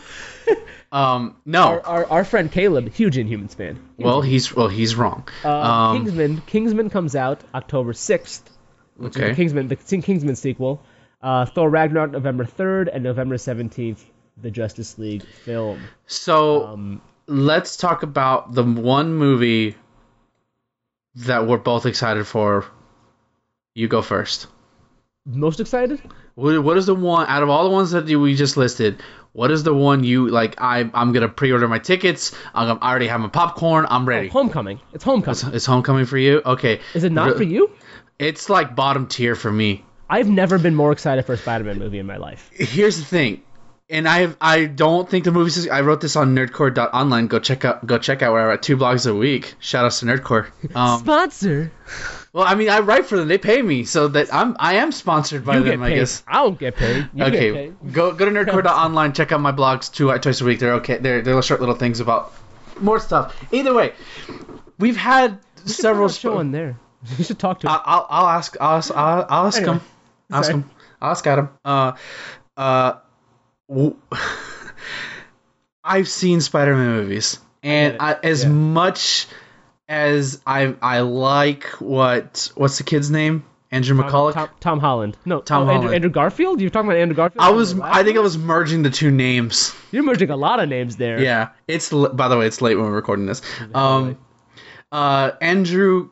Speaker 2: (laughs) um, no.
Speaker 1: our, our, our friend Caleb, huge Inhumans fan.
Speaker 2: Well, he's well, he's wrong.
Speaker 1: Uh,
Speaker 2: Um,
Speaker 1: Kingsman Kingsman comes out October sixth. which is
Speaker 2: Okay.
Speaker 1: the Kingsman, the Kingsman sequel. Uh, Thor Ragnarok November 3rd and November 17th, the Justice League film.
Speaker 2: So
Speaker 1: Um,
Speaker 2: let's talk about the one movie that we're both excited for. You go first.
Speaker 1: most excited?
Speaker 2: What, what is the one out of all the ones that we just listed? What is the one you like? I I'm gonna pre-order my tickets. I'm, I already have my popcorn. I'm oh, ready.
Speaker 1: Homecoming. It's Homecoming.
Speaker 2: It's Homecoming for you? Okay.
Speaker 1: Is it not
Speaker 2: Re-
Speaker 1: for you?
Speaker 2: It's like bottom tier for me.
Speaker 1: I've never been more excited for a Spider-Man movie in my life.
Speaker 2: Here's the thing, and I have, I don't think the movie. I wrote this on nerdcore.online. Go check out go check out where I write two blogs a week. Shout outs to Nerdcore. (laughs) Um,
Speaker 1: Sponsor.
Speaker 2: well, I mean, I write for them. They pay me, so that I'm I am sponsored by
Speaker 1: You
Speaker 2: them. I guess.
Speaker 1: I don't get paid. You get
Speaker 2: okay,
Speaker 1: paid.
Speaker 2: go go to nerdcore.online. Check out my blogs two twice a week. They're okay. They're they're short little things about more stuff. Either way, we've had several.
Speaker 1: a show on there. (laughs) You should talk to him.
Speaker 2: I'll, I'll, ask. I'll, ask- I'll, I'll ask
Speaker 1: Anyway,
Speaker 2: him. Ask
Speaker 1: sorry.
Speaker 2: him. I'll ask Adam. Uh, uh, w- I've seen Spider-Man movies, and
Speaker 1: it.
Speaker 2: I, as
Speaker 1: Yeah.
Speaker 2: much as I I like what what's the kid's name? Andrew McCulloch.
Speaker 1: Tom, Tom Holland. No,
Speaker 2: Tom
Speaker 1: oh, Andrew,
Speaker 2: Holland.
Speaker 1: Andrew Garfield? You were talking about Andrew Garfield?
Speaker 2: I was. I think I was merging the two names.
Speaker 1: You're merging a lot of names there.
Speaker 2: Yeah, it's. By the way, it's late when we're recording this. Um, uh, Andrew.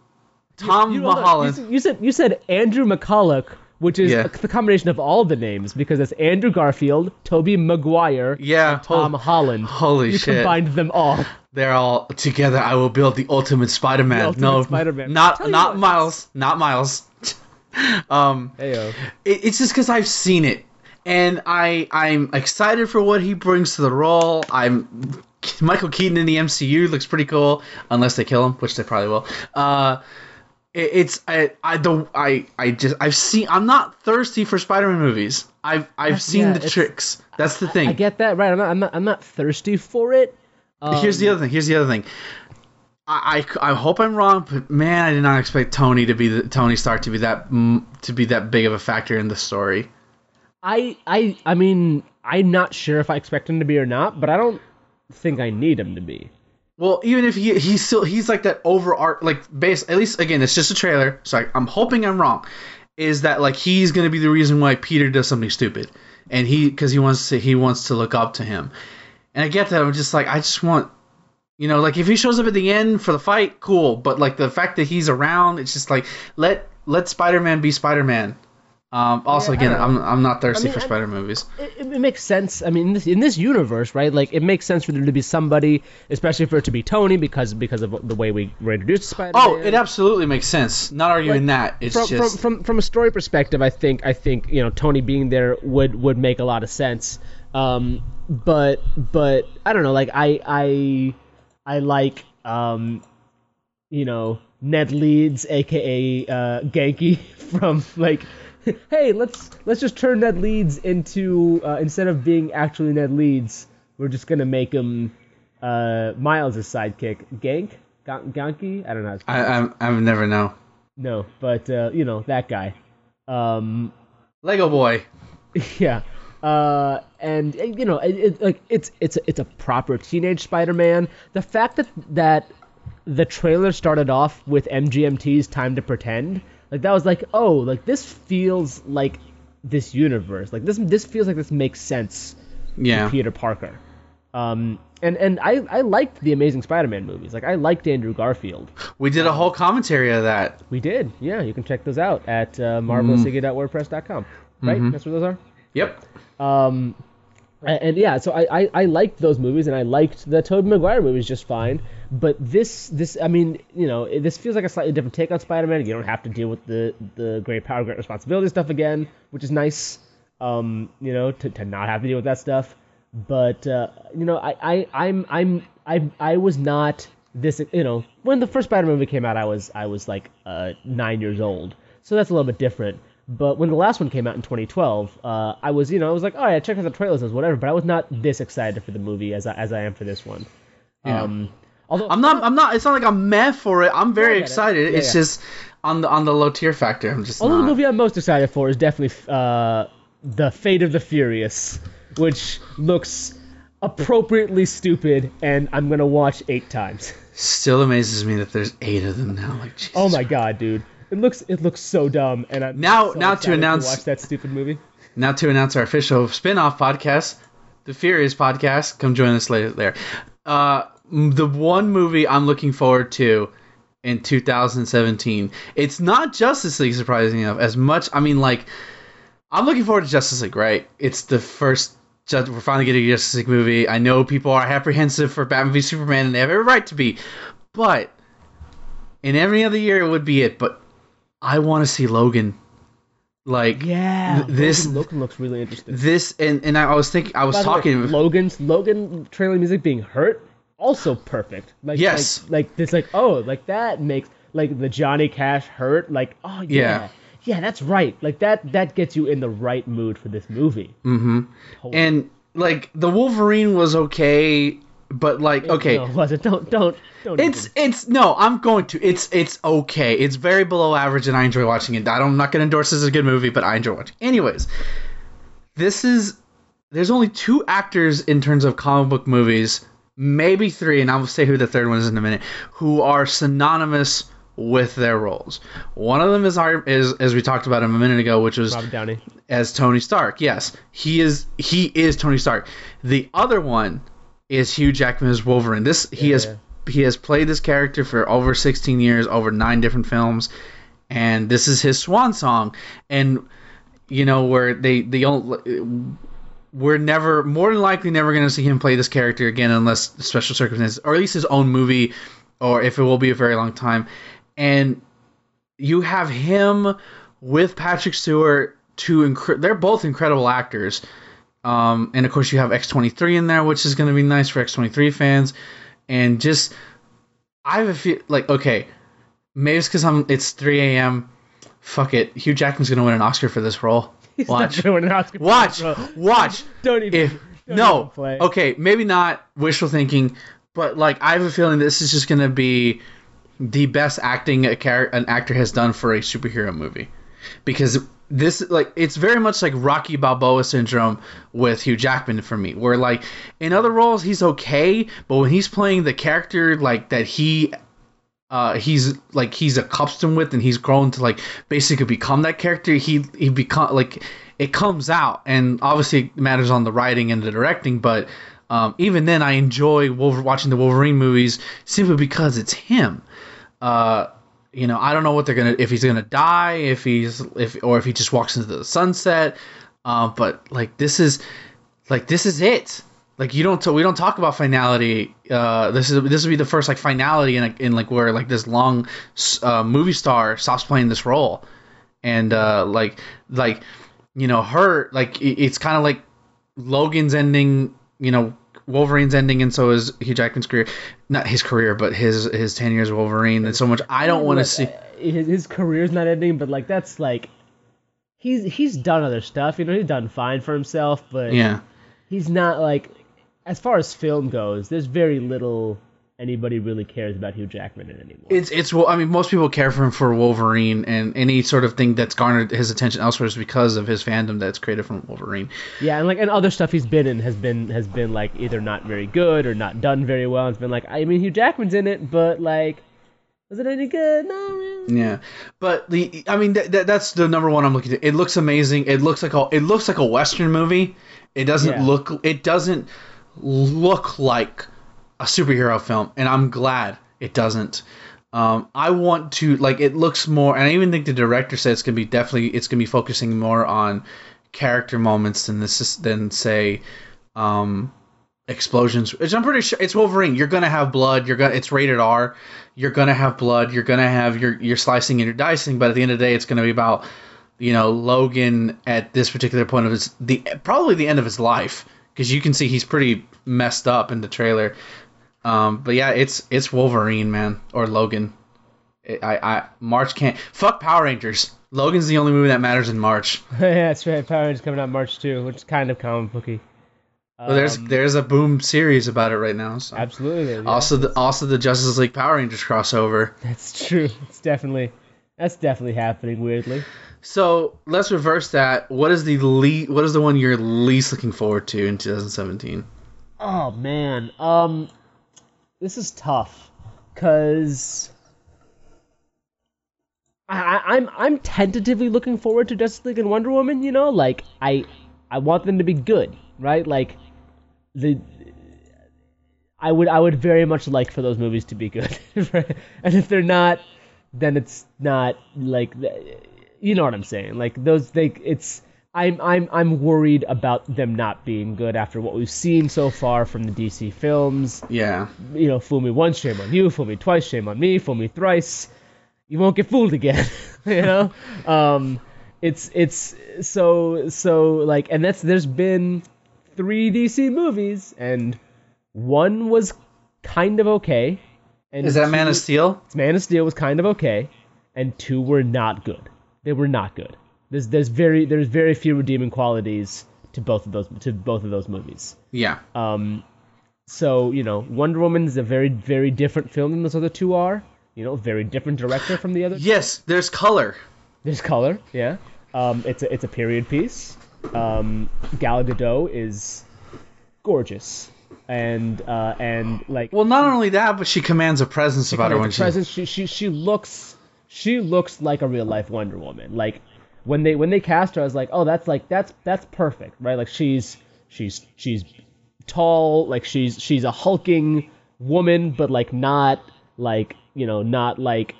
Speaker 2: Tom
Speaker 1: You, on.
Speaker 2: Holland.
Speaker 1: You, you said you said Andrew McCulloch, which is
Speaker 2: Yeah.
Speaker 1: the combination of all the names because it's Andrew Garfield, Tobey Maguire,
Speaker 2: Yeah,
Speaker 1: and Tom
Speaker 2: hol-
Speaker 1: Holland.
Speaker 2: holy
Speaker 1: you
Speaker 2: shit.
Speaker 1: combined them all.
Speaker 2: They're all together. I will build the ultimate Spider-Man.
Speaker 1: The ultimate
Speaker 2: no,
Speaker 1: Spider-Man.
Speaker 2: not not. Miles. Not Miles. (laughs) um, it, it's just because I've seen it, and I I'm excited for what he brings to the role. I'm Michael Keaton in the MCU looks pretty cool, unless they kill him, which they probably will. Uh, it, it's I I don't I I just I've seen. I'm not thirsty for Spider-Man movies. I've I've seen
Speaker 1: yeah,
Speaker 2: the tricks. That's the thing.
Speaker 1: I get that right. I'm not. I'm not. I'm not thirsty for it. Um,
Speaker 2: Here's the other thing. Here's the other thing. I, I, I hope I'm wrong, but man, I did not expect Tony to be the Tony Stark to be that to be that big of a factor in the story.
Speaker 1: I. I. I mean, I'm not sure if I expect him to be or not, but I don't think I need him to be.
Speaker 2: Well, even if he he's still he's like that over art like base at least again it's just a trailer, so I, I'm hoping I'm wrong. Is that like he's gonna be the reason why Peter does something stupid, and he because he wants to he wants to look up to him, and I get that I'm just like I just want. You know, like if he shows up at the end for the fight, cool. But like the fact that he's around, it's just like let let Spider Man be Spider Man. Um, also,
Speaker 1: Yeah,
Speaker 2: again, I'm I'm not thirsty
Speaker 1: I mean,
Speaker 2: for
Speaker 1: I-
Speaker 2: Spider movies.
Speaker 1: It, it makes sense. I mean, in this, in this universe, right? Like, it makes sense for there to be somebody, especially for it to be Tony, because because of the way we were introduced to Spider-Man.
Speaker 2: Oh, it absolutely makes sense. Not arguing that. It's
Speaker 1: from,
Speaker 2: just
Speaker 1: from from from a story perspective, I think I think you know Tony being there would would make a lot of sense. Um, but but I don't know. Like I I I like um, you know Ned Leeds, aka uh, Genki (laughs) from like. (laughs) Hey, let's let's just turn Ned Leeds into uh, instead of being actually Ned Leeds, we're just gonna make him uh, Miles' sidekick. Gank, Gan- Ganki, I don't know. How to
Speaker 2: I I'm, I never know.
Speaker 1: no, but uh, you know that guy. Um,
Speaker 2: Lego Boy. (laughs)
Speaker 1: yeah. Uh, and you know, it, it, like it's it's it's a proper teenage Spider-Man. The fact that that the trailer started off with MGMT's "Time to Pretend," like that was like, oh, like this feels like this universe. Like this this feels like this makes sense.
Speaker 2: Yeah.
Speaker 1: Peter Parker. Um, and and I I liked the Amazing Spider-Man movies. Like I liked Andrew Garfield.
Speaker 2: We did a whole commentary of that.
Speaker 1: We did, yeah. You can check those out at uh, marvelsiggy.wordpress.com. Right,
Speaker 2: Mhm.
Speaker 1: that's where those are.
Speaker 2: Yep.
Speaker 1: Um, And yeah, so I, I, I liked those movies and I liked the Tobey Maguire movies just fine. But this this I mean you know this feels like a slightly different take on Spider-Man. You don't have to deal with the the great power, great responsibility stuff again, which is nice. Um, you know to, to not have to deal with that stuff. But uh, you know I, I I'm I'm I I was not this you know when the first Spider-Man movie came out I was I was like uh, nine years old, so that's a little bit different. But when the last one came out in 2012, uh, I was, you know, I was like, oh yeah, check out the trailers, and whatever. But I was not this excited for the movie as I, as I am for this one.
Speaker 2: Yeah.
Speaker 1: Um, although
Speaker 2: I'm not. I'm not. It's not like I'm meh for it. I'm very
Speaker 1: get it.
Speaker 2: excited.
Speaker 1: Yeah,
Speaker 2: it's
Speaker 1: yeah.
Speaker 2: just on the on the low tier factor. I'm just
Speaker 1: although
Speaker 2: not.
Speaker 1: the movie I'm most excited for is definitely uh, the Fate of the Furious, which looks appropriately stupid, and I'm gonna watch eight times.
Speaker 2: Still amazes me that there's eight of them now. Like, Jesus
Speaker 1: Oh my god, dude! It looks it looks so dumb, and I'm
Speaker 2: Now-
Speaker 1: so
Speaker 2: now to announce-
Speaker 1: watch that stupid movie.
Speaker 2: Now to announce our official spin-off podcast, the Furious podcast. Come join us later there. Uh, the one movie I'm looking forward to in 2017. It's not Justice League, surprising enough. As much, I mean, like, I'm looking forward to Justice League. Right? It's the first. Ju- We're finally getting a Justice League movie. I know people are apprehensive for Batman v Superman, and they have every right to be. But in every other year, it would be it. But I want to see Logan. Like,
Speaker 1: Yeah,
Speaker 2: th- this
Speaker 1: Logan, Logan looks really interesting.
Speaker 2: this and and I was thinking I was
Speaker 1: By the way,
Speaker 2: talking
Speaker 1: Logan's Logan trailer music being hurt also perfect. Like
Speaker 2: Yes.
Speaker 1: like, like it's like oh like that makes like the Johnny Cash hurt like oh yeah.
Speaker 2: Yeah.
Speaker 1: yeah that's right like that that gets you in the right mood for this movie.
Speaker 2: hmm and like the Wolverine was okay, but like okay,
Speaker 1: no, was it don't don't don't
Speaker 2: it's
Speaker 1: even-
Speaker 2: it's no, I'm going to it's it's okay. It's very below average, and I enjoy watching it. I don't, I'm not gonna endorse this as a good movie, but I enjoy watching. Anyways, this is there's only two actors in terms of comic book movies, maybe three, and I'll say who the third one is in a minute, who are synonymous with their roles. One of them is our is as we talked about him a minute ago, which was
Speaker 1: Robert Downey.
Speaker 2: as Tony Stark. Yes, he is he is Tony Stark. The other one is Hugh Jackman as Wolverine. This he
Speaker 1: Yeah,
Speaker 2: has
Speaker 1: yeah.
Speaker 2: he has played this character for over 16 years, over 9 different films, and this is his swan song and you know where they they don't we're never more than likely never going to see him play this character again unless special circumstances or at least his own movie or if it will be a very long time and you have him with Patrick Stewart two incre- they're both incredible actors um, and of course you have X23 in there which is going to be nice for X23 fans. And just I have a feel like okay maybe it's because I'm it's 3 a.m fuck it. Hugh Jackman's going to win an Oscar for this role. (laughs)
Speaker 1: He's
Speaker 2: watch.
Speaker 1: not gonna win an Oscar for
Speaker 2: watch.
Speaker 1: role.
Speaker 2: watch. (laughs)
Speaker 1: Don't even.
Speaker 2: if (laughs)
Speaker 1: don't
Speaker 2: no.
Speaker 1: even play.
Speaker 2: okay maybe not wishful thinking but like i have a feeling this is just going to be the best acting a char- an actor has done for a superhero movie. Because this like it's very much like rocky balboa syndrome with hugh jackman for me where like in other roles he's okay but when he's playing the character like that he uh, he's like he's accustomed with and he's grown to like basically become that character he he become like it comes out. And obviously it matters on the writing and the directing but um, even then I enjoy Wolver- watching the Wolverine movies simply because it's him. Uh, you know I don't know what they're gonna if he's gonna die if he's if or if he just walks into the sunset. Uh, but like this is like this is it. Like you don't we don't talk about finality uh this is this would be the first like finality in, a, in like where like this long uh, movie star stops playing this role. And uh like like you know her like it, it's kind of like logan's ending you know wolverine's ending and so is hugh jackman's career not his career but his his 10 years wolverine and so much i don't want to see
Speaker 1: uh, his, his career's not ending, but like that's like he's he's done other stuff. You know, he's done fine for himself, but
Speaker 2: yeah
Speaker 1: he's not like as far as film goes. There's very little anybody really cares about Hugh Jackman in anymore.
Speaker 2: It's it's well, I mean, most people care for him for Wolverine, and any sort of thing that's garnered his attention elsewhere is because of his fandom that's created from Wolverine.
Speaker 1: yeah, and like and other stuff he's been in has been has been like either not very good or not done very well. It's been like I mean Hugh Jackman's in it, but like was it any good? No, really.
Speaker 2: Yeah, but the I mean that that that's the number one I'm looking at. It looks amazing. It looks like a it looks like a western movie. It doesn't
Speaker 1: Yeah.
Speaker 2: look it doesn't look like a superhero film, and I'm glad it doesn't. Um, I want to like it looks more, and I even think the director said it's gonna be definitely it's gonna be focusing more on character moments than this is, than say um, explosions. Which I'm pretty sure it's Wolverine. You're gonna have blood. You're gonna. It's rated R. You're gonna have blood. You're gonna have your your slicing and your dicing. But at the end of the day, it's gonna be about you know Logan at this particular point of his the probably the end of his life because you can see he's pretty messed up in the trailer. Um, but yeah, it's it's Wolverine, man, or Logan. I, I March can't fuck Power Rangers. Logan's the only movie that matters in March. (laughs)
Speaker 1: yeah, that's right. Power Rangers coming out March 2, which is kind of comic booky.
Speaker 2: Well, there's
Speaker 1: Um,
Speaker 2: there's a boom series about it right now. So.
Speaker 1: absolutely. yeah.
Speaker 2: Also, the also the Justice League Power Rangers crossover. (laughs)
Speaker 1: That's true. It's definitely that's definitely happening weirdly.
Speaker 2: So let's reverse that. What is the le- What is the one you're least looking forward to in 2017?
Speaker 1: Oh man, um, this is tough, cause I, I- I'm I'm tentatively looking forward to Justice League and Wonder Woman. You know, like I I want them to be good, right? Like the I would I would very much like for those movies to be good, (laughs) and if they're not, then it's not like you know what I'm saying. Like those they it's I'm I'm I'm worried about them not being good after what we've seen so far from the DC films.
Speaker 2: Yeah,
Speaker 1: You know, fool me once, shame on you. Fool me twice, shame on me. Fool me thrice, you won't get fooled again. (laughs) you know, um, it's it's so so like, and that's there's been three DC movies, and one was kind of okay. And
Speaker 2: is that Man of Steel?
Speaker 1: Man of Steel was kind of okay, and two were not good. They were not good. There's there's very there's very few redeeming qualities to both of those to both of those movies.
Speaker 2: Yeah,
Speaker 1: Um, so you know, Wonder Woman is a very very different film than those other two are. You know, very different director from the other.
Speaker 2: yes. There's color.
Speaker 1: There's color, yeah. Um, it's a it's a period piece. Um, Gal Gadot is gorgeous, and uh, and like
Speaker 2: Well, not only that, but she commands a presence about her when she.
Speaker 1: presence, she, she she looks she looks like a real life Wonder Woman. Like when they when they cast her, I was like, oh, that's like that's that's perfect, right? Like she's she's she's tall, like she's she's a hulking woman, but like not like you know not like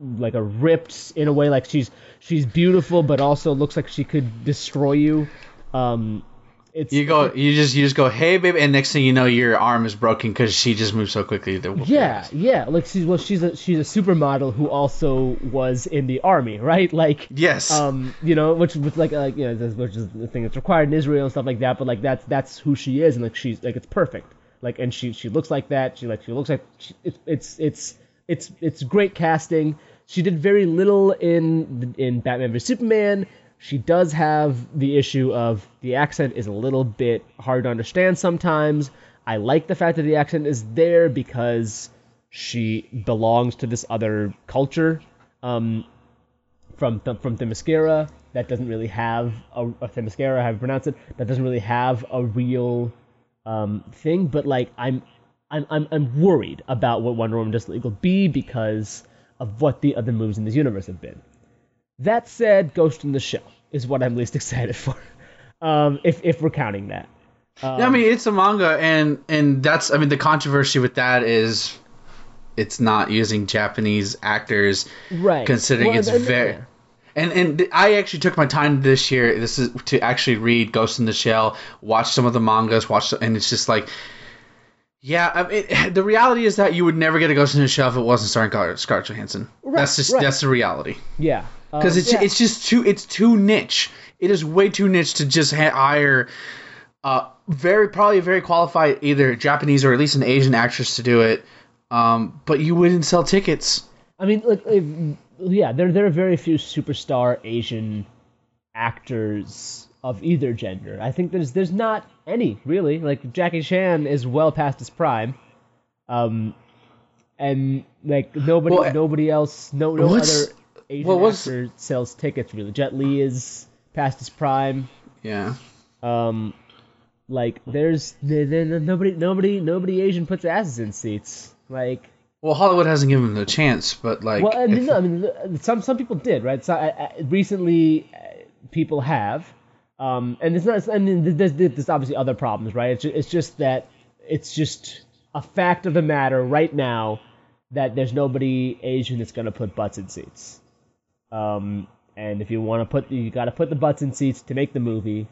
Speaker 1: like a ripped in a way like she's she's beautiful, but also looks like she could destroy you. Um, it's
Speaker 2: You go. You just. You just go. Hey, baby, and next thing you know, your arm is broken because she just moves so quickly. Your
Speaker 1: Yeah, yeah. Like she's well, she's a she's a supermodel who also was in the army, right? Like,
Speaker 2: Yes.
Speaker 1: um, you know, which was like, like you know, this- which is the thing that's required in Israel and stuff like that. But like that's that's who she is, and like she's like it's perfect. Like, and she she looks like that. She like she looks like she, it's it's it's it's it's great casting. She did very little in in Batman vs Superman. She does have the issue of the accent is a little bit hard to understand sometimes. I like the fact that the accent is there because she belongs to this other culture. Um, from Th- from Themyscira that doesn't really have a, a Themyscira, how you pronounce it, that doesn't really have a real um, thing. But like, I'm I'm I'm I'm worried about what Wonder Woman does will be because of what the other movies in this universe have been. That said, Ghost in the Shell is what I'm least (laughs) excited for, um, if if we're counting that. Um,
Speaker 2: Yeah, I mean, it's a manga, and and that's. I mean, the controversy with that is, it's not using Japanese actors,
Speaker 1: right?
Speaker 2: considering
Speaker 1: Well,
Speaker 2: it's
Speaker 1: and-
Speaker 2: very.
Speaker 1: yeah.
Speaker 2: And and I actually took my time this year. This is to actually read Ghost in the Shell, watch some of the mangas, watch, and it's just like, yeah. I mean, (laughs) the reality is that you would never get a Ghost in the Shell if it wasn't starring Scar- Scarlett Johansson. Right, that's just
Speaker 1: right.
Speaker 2: that's the reality.
Speaker 1: yeah,
Speaker 2: Because
Speaker 1: Um,
Speaker 2: it's
Speaker 1: yeah.
Speaker 2: it's just too it's too niche. It is way too niche to just ha- hire uh very probably a very qualified either Japanese or at least an Asian actress to do it. Um, but you wouldn't sell tickets.
Speaker 1: I mean, like, yeah, there there are very few superstar Asian actors of either gender. I think there's there's not any really. Like Jackie Chan is well past his prime, um, and like nobody
Speaker 2: Well,
Speaker 1: nobody else, no no other Asian
Speaker 2: well,
Speaker 1: actor sells tickets really. Jet Li is past his prime.
Speaker 2: Yeah.
Speaker 1: Um, like there's there, there, nobody nobody nobody Asian puts asses in seats. Like
Speaker 2: Well, Hollywood hasn't given them the chance, but like,
Speaker 1: well, I mean,
Speaker 2: if-
Speaker 1: no, I mean, some some people did, right? So I, I, recently, uh, people have, um, and it's not. I mean, there's, there's obviously other problems, right? It's just, it's just that it's just a fact of the matter right now that there's nobody Asian that's gonna put butts in seats. Um, and if you want to put, you got to put the butts in seats to make the movie.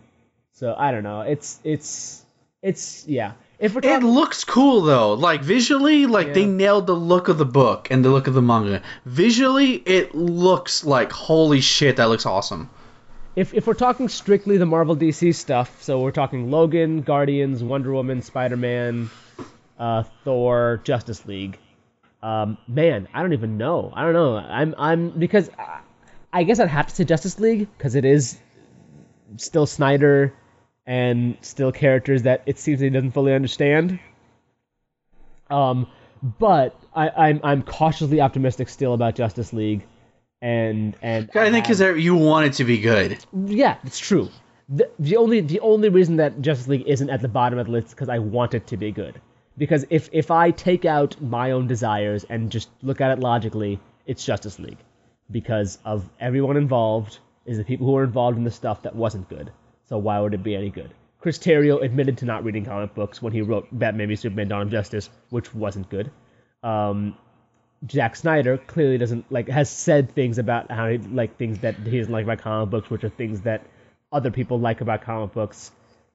Speaker 1: So I don't know. It's it's it's yeah. If we're
Speaker 2: It looks cool though. Like visually, like they nailed the look of the book and the look of the manga. Visually, it looks like holy shit. That looks awesome.
Speaker 1: If if we're talking strictly the Marvel DC stuff, so we're talking Logan, Guardians, Wonder Woman, Spider Man, uh, Thor, Justice League. Um, man, I don't even know. I don't know. I'm I'm because I, I guess I'd have to say Justice League because it is still Snyder and still characters that it seems he doesn't fully understand. Um, but I, I'm I'm cautiously optimistic still about Justice League, and and
Speaker 2: I think because you want it to be good.
Speaker 1: yeah, it's true. The, the only the only reason that Justice League isn't at the bottom of the list is because I want it to be good. Because if if I take out my own desires and just look at it logically, it's Justice League. Because of everyone involved is the people who were involved in the stuff that wasn't good. So why would it be any good? Chris Terrio admitted to not reading comic books when he wrote Batman v Superman: Dawn of Justice, which wasn't good. Um, Zack Snyder clearly doesn't like has said things about how he like things that he doesn't like about comic books, which are things that other people like about comic books.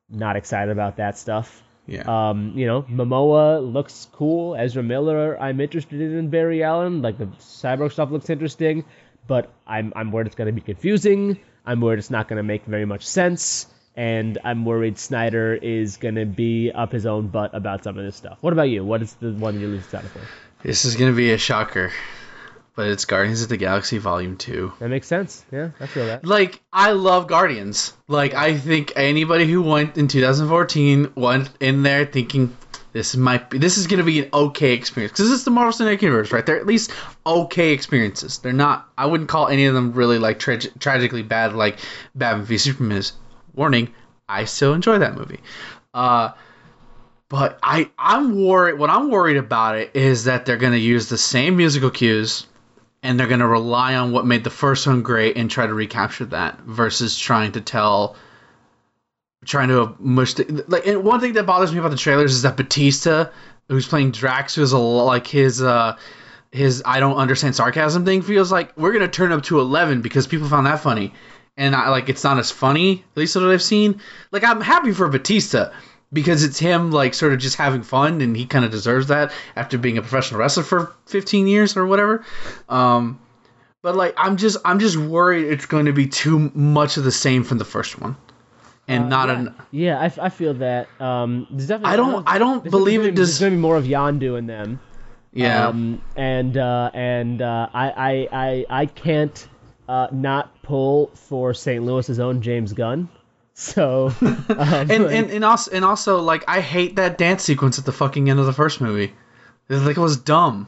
Speaker 1: Not excited about that stuff.
Speaker 2: Yeah.
Speaker 1: Um, you know, Momoa looks cool. Ezra Miller, I'm interested in Barry Allen. Like the cyborg stuff looks interesting, but I'm I'm worried it's gonna be confusing. I'm worried it's not gonna make very much sense, and I'm worried Snyder is gonna be up his own butt about some of this stuff. What about you? What is the one you're least excited for?
Speaker 2: This is gonna be a shocker, but it's Guardians of the Galaxy Volume Two.
Speaker 1: That makes sense. Yeah, I feel that.
Speaker 2: Like I love Guardians. Like I think anybody who went in 2014 went in there thinking this might be this is gonna be an okay experience because it's the Marvel Cinematic Universe, right? They're at least okay experiences. They're not. I wouldn't call any of them really like tra- tragically bad, like Batman v Superman is. Warning: I still enjoy that movie. Uh, but I I'm worried. What I'm worried about it is that they're gonna use the same musical cues and they're going to rely on what made the first one great and try to recapture that versus trying to tell trying to mush the, like and one thing that bothers me about the trailers is that Batista who's playing Drax who's a like his uh his I don't understand sarcasm thing feels like we're going to turn up to 11 because people found that funny and I like it's not as funny at least what I've seen like I'm happy for Batista because it's him like sort of just having fun and he kind of deserves that after being a professional wrestler for 15 years or whatever um but like i'm just i'm just worried it's going to be too much of the same from the first one and not
Speaker 1: Uh, yeah.
Speaker 2: an
Speaker 1: Yeah, I, f- I feel that. Um, there's definitely.
Speaker 2: I don't- I don't believe it does-
Speaker 1: There's gonna be more of Yondu in them.
Speaker 2: yeah
Speaker 1: Um, and uh, and uh, I, I I I can't uh, not pull for St. Louis's own James Gunn. So (laughs) um,
Speaker 2: and, and and also and also like i hate that dance sequence at the fucking end of the first movie like it was dumb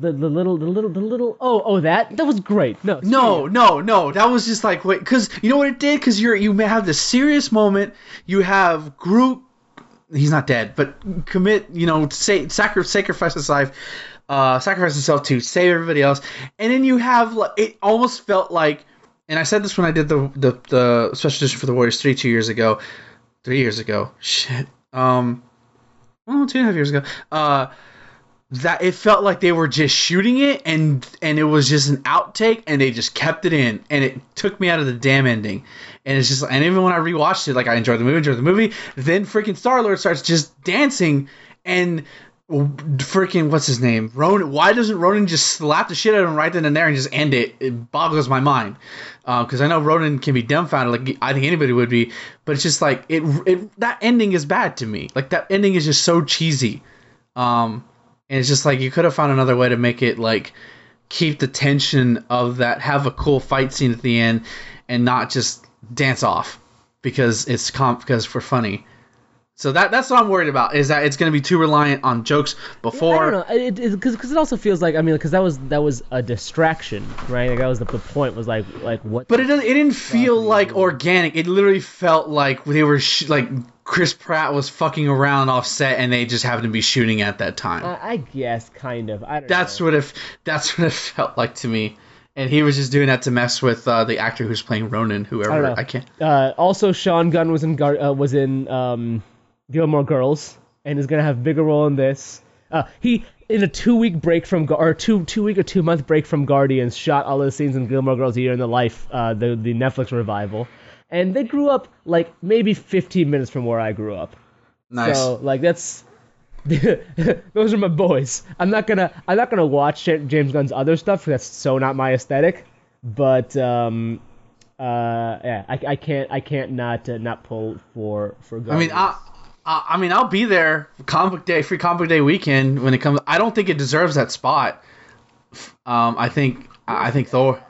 Speaker 1: the the little the little the little oh oh that that was great. No
Speaker 2: No, no, no. That was just like wait, because you know what it did? Because you're you may have this serious moment. You have Groot. He's not dead, but commit. You know, say sacri- sacrifice his life, uh, sacrifice himself to save everybody else, and then you have like it almost felt like. And I said this when I did the the, the special edition for the Warriors three two years ago, three years ago. Shit. Um, well, two and a half years ago. Uh that it felt like they were just shooting it and and it was just an outtake and they just kept it in and it took me out of the damn ending and it's just and even when I rewatched it like I enjoyed the movie enjoyed the movie then freaking Star Lord starts just dancing and freaking what's his name? Ronan why doesn't Ronan just slap the shit out of him right then and there and just end it? It boggles my mind. Because I know Ronan can be dumbfounded like I think anybody would be but it's just like it it that ending is bad to me. Like that ending is just so cheesy. Um and it's just like you could have found another way to make it like keep the tension of that have a cool fight scene at the end and not just dance off because it's comp because for funny so that that's what i'm worried about is that it's going to be too reliant on jokes before
Speaker 1: I don't know. Because because it also feels like I mean because that was that was a distraction, right? Like that was the, the point was like like what.
Speaker 2: but it, it didn't feel like organic it literally felt like they were sh- like chris pratt was fucking around off set and they just happened to be shooting at that time
Speaker 1: I, I guess kind of. I don't
Speaker 2: That's
Speaker 1: know.
Speaker 2: what it. That's what it (laughs) felt like to me. And he was just doing that to mess with uh, the actor who's playing Ronan, whoever.
Speaker 1: don't
Speaker 2: I, can't.
Speaker 1: Uh, also, Sean Gunn was in Gar- uh, was in um, Gilmore Girls and is gonna have a bigger role in this. Uh, he in a two week break from or two two week or two month break from Guardians shot all of the scenes in Gilmore Girls a year in the life uh, the the Netflix revival, and they grew up like maybe 15 minutes from where I grew up.
Speaker 2: Nice.
Speaker 1: So like that's (laughs) those are my boys. I'm not gonna I'm not gonna watch James Gunn's other stuff that's so not my aesthetic. But um, uh, yeah, I, I can't I can't not uh, not pull for for.
Speaker 2: I mean, I, I, I mean, I'll be there comic book day, free comic book day weekend when it comes. I don't think it deserves that spot. Um, I think, I think Thor.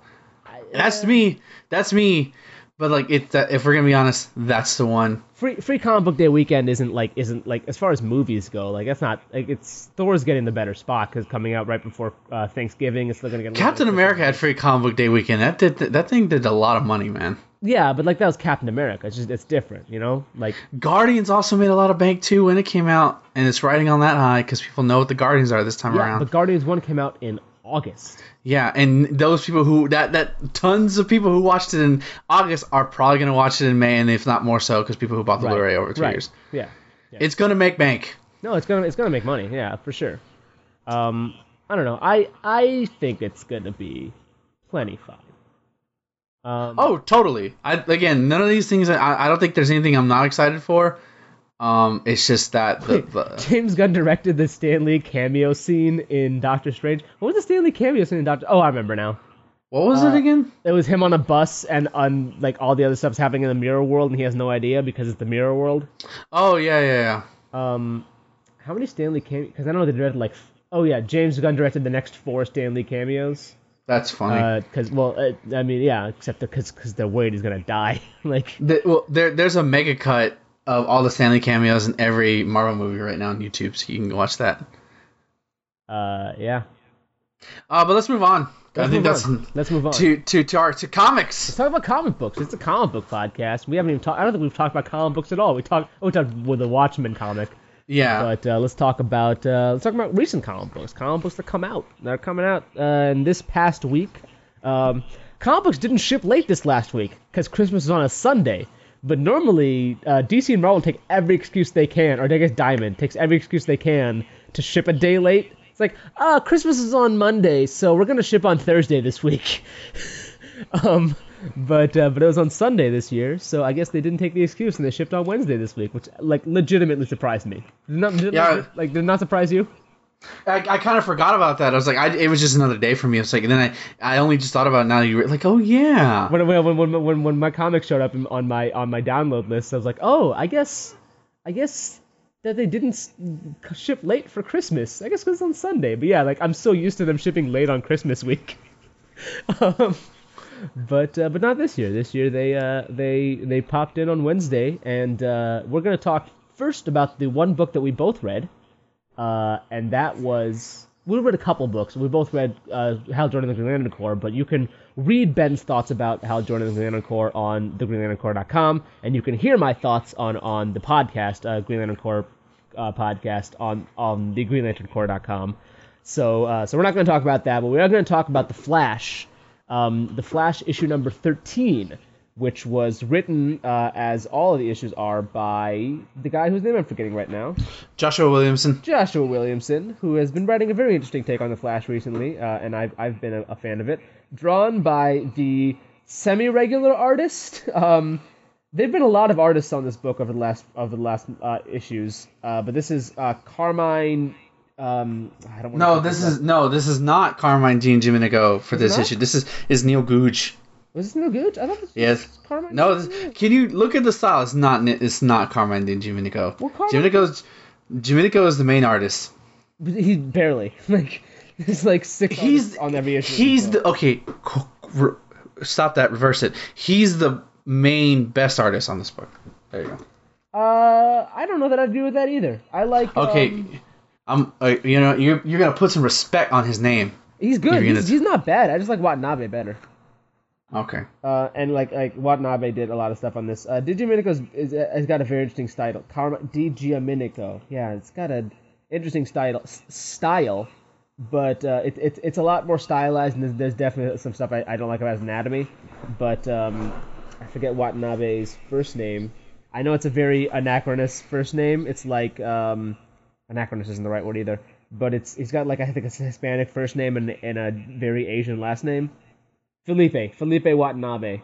Speaker 2: That's me. That's me. But like, it. If we're gonna be honest, that's the one.
Speaker 1: free free comic book day weekend isn't like isn't like as far as movies go like that's not like it's Thor's getting the better spot because coming out right before uh, Thanksgiving it's still gonna get
Speaker 2: Captain America had free comic book day weekend. That did. That thing did a lot of money, man.
Speaker 1: Yeah, but like that was Captain America. It's just it's different, you know. Like
Speaker 2: Guardians also made a lot of bank too when it came out, and it's riding on that high because people know what the Guardians are this time
Speaker 1: yeah,
Speaker 2: around.
Speaker 1: but Guardians One came out in August.
Speaker 2: Yeah, and those people who that that tons of people who watched it in August are probably gonna watch it in May, and if not more so, because people who bought the
Speaker 1: Right.
Speaker 2: Blu-ray over two
Speaker 1: right.
Speaker 2: years.
Speaker 1: Yeah.
Speaker 2: It's gonna make bank.
Speaker 1: No, it's gonna it's gonna make money. Yeah, for sure. Um, I don't know. I I think it's gonna be plenty fine. Um,
Speaker 2: Oh, totally. I again, none of these things. I, I don't think there's anything I'm not excited for. Um, it's just that the, the
Speaker 1: James Gunn directed the Stan Lee cameo scene in Doctor Strange. What was the Stan Lee cameo scene in Doctor? Oh, I remember now.
Speaker 2: what was
Speaker 1: uh,
Speaker 2: it again?
Speaker 1: It was him on a bus and on like all the other stuff's happening in the mirror world and he has no idea because it's the mirror world.
Speaker 2: Oh yeah, yeah, yeah.
Speaker 1: Um, how many Stan Lee cameos? Because I know they directed like. f- Oh yeah, James Gunn directed the next four Stan Lee cameos.
Speaker 2: That's funny.
Speaker 1: Because well, uh, I mean yeah, except because because they're worried he's gonna die. (laughs) like
Speaker 2: The- well, there there's a mega cut of all the Stan Lee cameos in every Marvel movie right now on YouTube, so you can watch that.
Speaker 1: uh yeah.
Speaker 2: Uh, but let's move on. I
Speaker 1: Let's
Speaker 2: think
Speaker 1: move
Speaker 2: that's
Speaker 1: on. Let's move on.
Speaker 2: to to to our to comics.
Speaker 1: Let's talk about comic books. It's a comic book podcast. We haven't even talked. I don't think we've talked about comic books at all. We talked. Oh, we talked with the Watchmen comic.
Speaker 2: Yeah.
Speaker 1: But uh, let's talk about uh, let's talk about recent comic books. Comic books that come out. That are coming out uh, in this past week. Um, comic books didn't ship late this last week because Christmas is on a Sunday. But normally, uh, DC and Marvel take every excuse they can, or I guess Diamond takes every excuse they can to ship a day late. It's like, ah, Christmas is on Monday, so we're gonna ship on Thursday this week. (laughs) um, but uh, but it was on Sunday this year, so I guess they didn't take the excuse and they shipped on Wednesday this week, which like legitimately surprised me. Did not, did
Speaker 2: Yeah.
Speaker 1: not, like did not surprise you?
Speaker 2: I, I kind of forgot about that. I was like, I, it was just another day for me. It's like, and then I, I only just thought about it now. You were like, oh yeah.
Speaker 1: When when when when, when my comic showed up on my on my download list, I was like, oh, I guess I guess that they didn't ship late for Christmas. I guess because it's on Sunday. But yeah, like I'm so used to them shipping late on Christmas week. (laughs) um, but uh, but not this year. This year they uh, they they popped in on Wednesday, and uh, we're gonna talk first about the one book that we both read, uh, and that was we read a couple books. We both read uh, Hal Jordan and the Green Lantern Corps, but you can read Ben's thoughts about Hal Jordan and the Green Lantern Corps on thegreenlanterncorps.com, and you can hear my thoughts on on the podcast, uh, Green Lantern Corps uh, podcast on on thegreenlanterncorps.com. So uh, so we're not going to talk about that, but we are going to talk about the Flash, um, the Flash issue number 13, which was written uh, as all of the issues are by the guy whose name I'm forgetting right now.
Speaker 2: Joshua Williamson.
Speaker 1: Joshua Williamson, who has been writing a very interesting take on the Flash recently, uh, and I've, I've been a, a fan of it. Drawn by the semi-regular artist. Um, there've been a lot of artists on this book over the last over the last uh, issues, uh, but this is uh, Carmine. Um, I don't
Speaker 2: No, this is no, this is not Carmine Di Giandomenico for
Speaker 1: Is
Speaker 2: this issue. This is is Neil Googe.
Speaker 1: was this no good? I thought this
Speaker 2: Yes.
Speaker 1: was Carmine.
Speaker 2: No, this, can you look at the style? It's not. It's not Carmine Di Giandomenico.
Speaker 1: Well, Carmine-
Speaker 2: is the main artist.
Speaker 1: he barely (laughs) like. There's like six
Speaker 2: He's
Speaker 1: on every issue.
Speaker 2: He's the okay. re- Stop that. Reverse it. He's the main best artist on this book. There you go.
Speaker 1: Uh, I don't know that I'd agree with that either. I like.
Speaker 2: Okay,
Speaker 1: um,
Speaker 2: I'm. Uh, you know, you're you're gonna put some respect on his name.
Speaker 1: He's good.
Speaker 2: You're gonna-
Speaker 1: He's, he's not bad. I just like Watanabe better.
Speaker 2: Okay.
Speaker 1: Uh, and like like Watanabe did a lot of stuff on this. Uh, Di Giandomenico's is, has got a very interesting style. Karma Di Giandomenico. Yeah, it's got an interesting style s- style, but uh, it, it's it's a lot more stylized. And there's, there's definitely some stuff I, I don't like about his anatomy. But um, I forget Watanabe's first name. I know it's a very anachronous first name. It's like um, anachronous isn't the right word either. But it's he's got like I think a Hispanic first name and, and a very Asian last name. Felipe, Felipe Watanabe.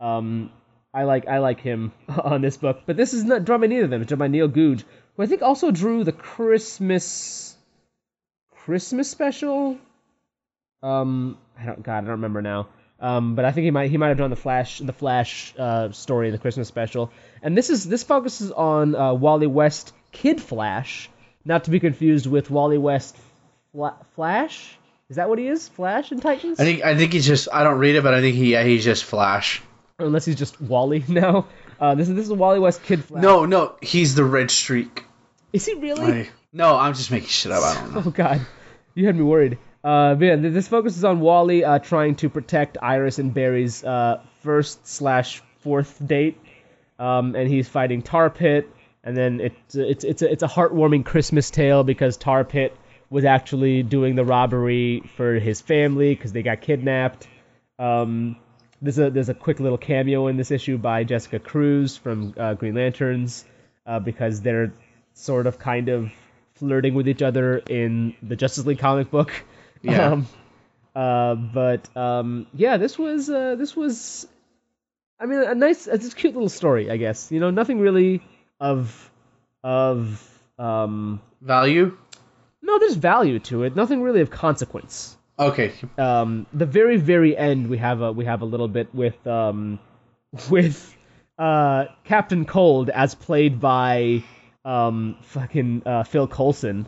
Speaker 1: Um, I like I like him (laughs) on this book, but this is not drawn by neither of them. It's drawn by Neil Googe, who I think also drew the Christmas Christmas special. Um, I don't God, I don't remember now. Um, but I think he might he might have drawn the Flash the Flash uh, story, in the Christmas special. And this is this focuses on uh, Wally West Kid Flash, not to be confused with Wally West Fla- Flash. Is that what he is? Flash in Titans?
Speaker 2: I think I think he's just I don't read it, but I think he yeah, he's just Flash.
Speaker 1: Unless he's just Wally (laughs) now. Uh, this is this is Wally West Kid Flash.
Speaker 2: No, no, he's the Red Streak.
Speaker 1: is he really?
Speaker 2: I, no, I'm just making shit up. I don't know. (laughs)
Speaker 1: Oh God, you had me worried. Uh, but yeah, th- this focuses on Wally uh, trying to protect Iris and Barry's uh, first slash fourth date, um, and he's fighting Tar Pit, and then it's it's it's a, it's a heartwarming Christmas tale because Tar Pit was actually doing the robbery for his family because they got kidnapped. Um, there's a there's a quick little cameo in this issue by Jessica Cruz from uh, Green Lanterns uh, because they're sort of kind of flirting with each other in the Justice League comic book. (laughs)
Speaker 2: Yeah.
Speaker 1: Um, uh, but um, yeah, this was uh, this was, I mean, a nice, it's a cute little story, I guess. You know, nothing really of of um,
Speaker 2: Value?
Speaker 1: no, there's value to it. Nothing really of consequence
Speaker 2: Okay.
Speaker 1: um, the very very end we have a we have a little bit with um, with uh, Captain Cold as played by um, fucking uh, Phil Coulson,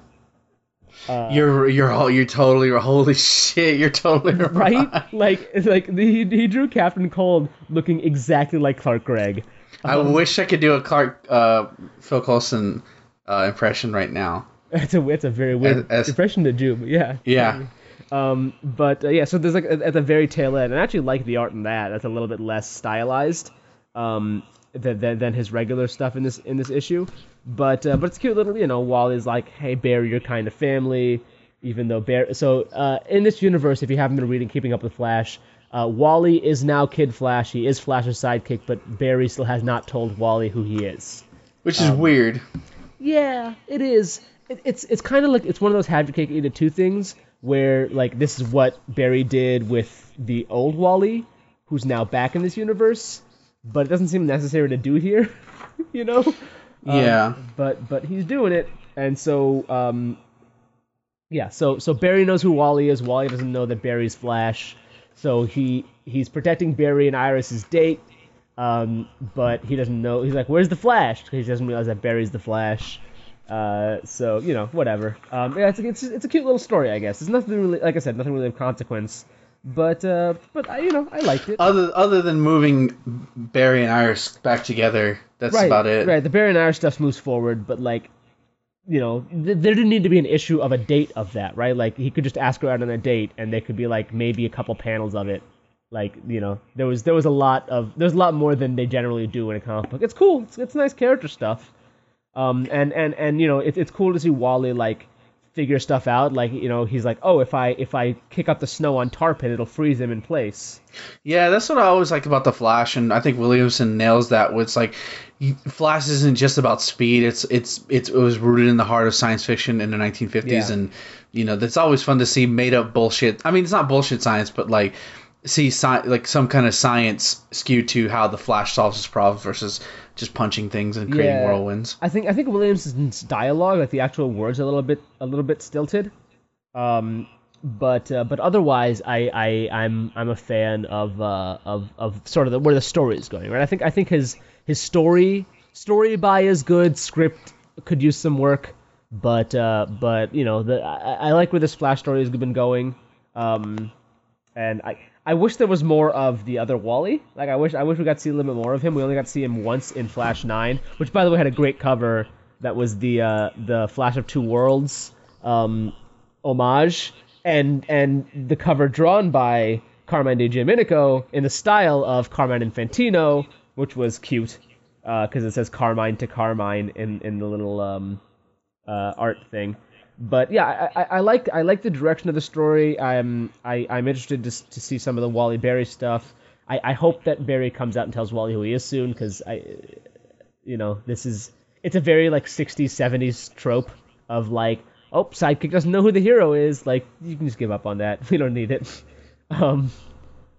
Speaker 2: you're you're all you're totally holy shit. You're totally
Speaker 1: right? (laughs) like it's like he, he drew Captain Cold looking exactly like Clark Gregg.
Speaker 2: I wish I could do a Clark uh, Phil Coulson uh, impression right now. (laughs)
Speaker 1: It's a it's a very weird
Speaker 2: As- as-
Speaker 1: impression to do, but yeah.
Speaker 2: Yeah. (laughs)
Speaker 1: Um, but uh, yeah, so there's like at the very tail end, and I actually like the art in that. That's a little bit less stylized um, than, than, than his regular stuff in this in this issue. But uh, but it's cute little, you know. Wally's like, hey Barry, you're kind of family, even though Barry. So uh, in this universe, if you haven't been reading Keeping Up with Flash, uh, Wally is now Kid Flash. He is Flash's sidekick, but Barry still has not told Wally who he is.
Speaker 2: Which is weird.
Speaker 1: Yeah, it is. It, it's it's kind of like it's one of those have your cake eat it too things where like this is what Barry did with the old Wally, who's now back in this universe, but it doesn't seem necessary to do here, (laughs) you know. Um,
Speaker 2: Yeah.
Speaker 1: But but he's doing it, and so um, yeah. So so Barry knows who Wally is. Wally doesn't know that Barry's Flash, so he he's protecting Barry and Iris's date. Um, but he doesn't know. He's like, "Where's the Flash?" Because he doesn't realize that Barry's the Flash. Uh, so you know, whatever. Um, yeah, it's, it's it's a cute little story, I guess. It's nothing really, like I said, nothing really of consequence. But uh, but I, you know, I liked it.
Speaker 2: Other other than moving Barry and Iris back together, that's
Speaker 1: right,
Speaker 2: about it.
Speaker 1: Right. The Barry and Iris stuff moves forward, but like, you know, th- there didn't need to be an issue of a date of that, right? Like he could just ask her out on a date, and they could be like maybe a couple panels of it. Like you know, there was there was a lot of there's a lot more than they generally do in a comic book. It's cool. It's, it's nice character stuff. Um, and and and you know, it's it's cool to see Wally like figure stuff out. Like you know, he's like, oh, if I if I kick up the snow on Tar Pit, it'll freeze him in place.
Speaker 2: Yeah, that's what I always like about the Flash, and I think Williamson nails that. With it's like, Flash isn't just about speed. It's it's it's it was rooted in the heart of science fiction in the 1950s,
Speaker 1: Yeah.
Speaker 2: and you know that's always fun to see made up bullshit. I mean, it's not bullshit science, but like see sci- like some kind of science skewed to how the Flash solves his problems versus just punching things and creating
Speaker 1: Yeah.
Speaker 2: whirlwinds.
Speaker 1: I think I think Williamson's dialogue, like the actual words, are a little bit a little bit stilted. Um, but uh, but otherwise, I, I I'm I'm a fan of uh, of of sort of the, where the story is going. Right. I think I think his his story story by is good. Script could use some work, but uh, but you know the I, I like where this Flash story has been going. Um, and I I wish there was more of the other Wally. Like I wish I wish we got to see a little bit more of him. We only got to see him once in Flash Nine, which by the way had a great cover. That was the uh, the Flash of Two Worlds um, homage, and and the cover drawn by Carmine Di Giandomenico in the style of Carmine Infantino, which was cute because it says Carmine to Carmine in in the little um, uh, art thing. But yeah, I, I, I like I like the direction of the story. I'm I, I'm interested to, to see some of the Wally Barry stuff. I, I hope that Barry comes out and tells Wally who he is soon because I, you know, this is it's a very like 60s 70s trope of like oh sidekick doesn't know who the hero is. Like you can just give up on that. (laughs) We don't need it. (laughs) Um,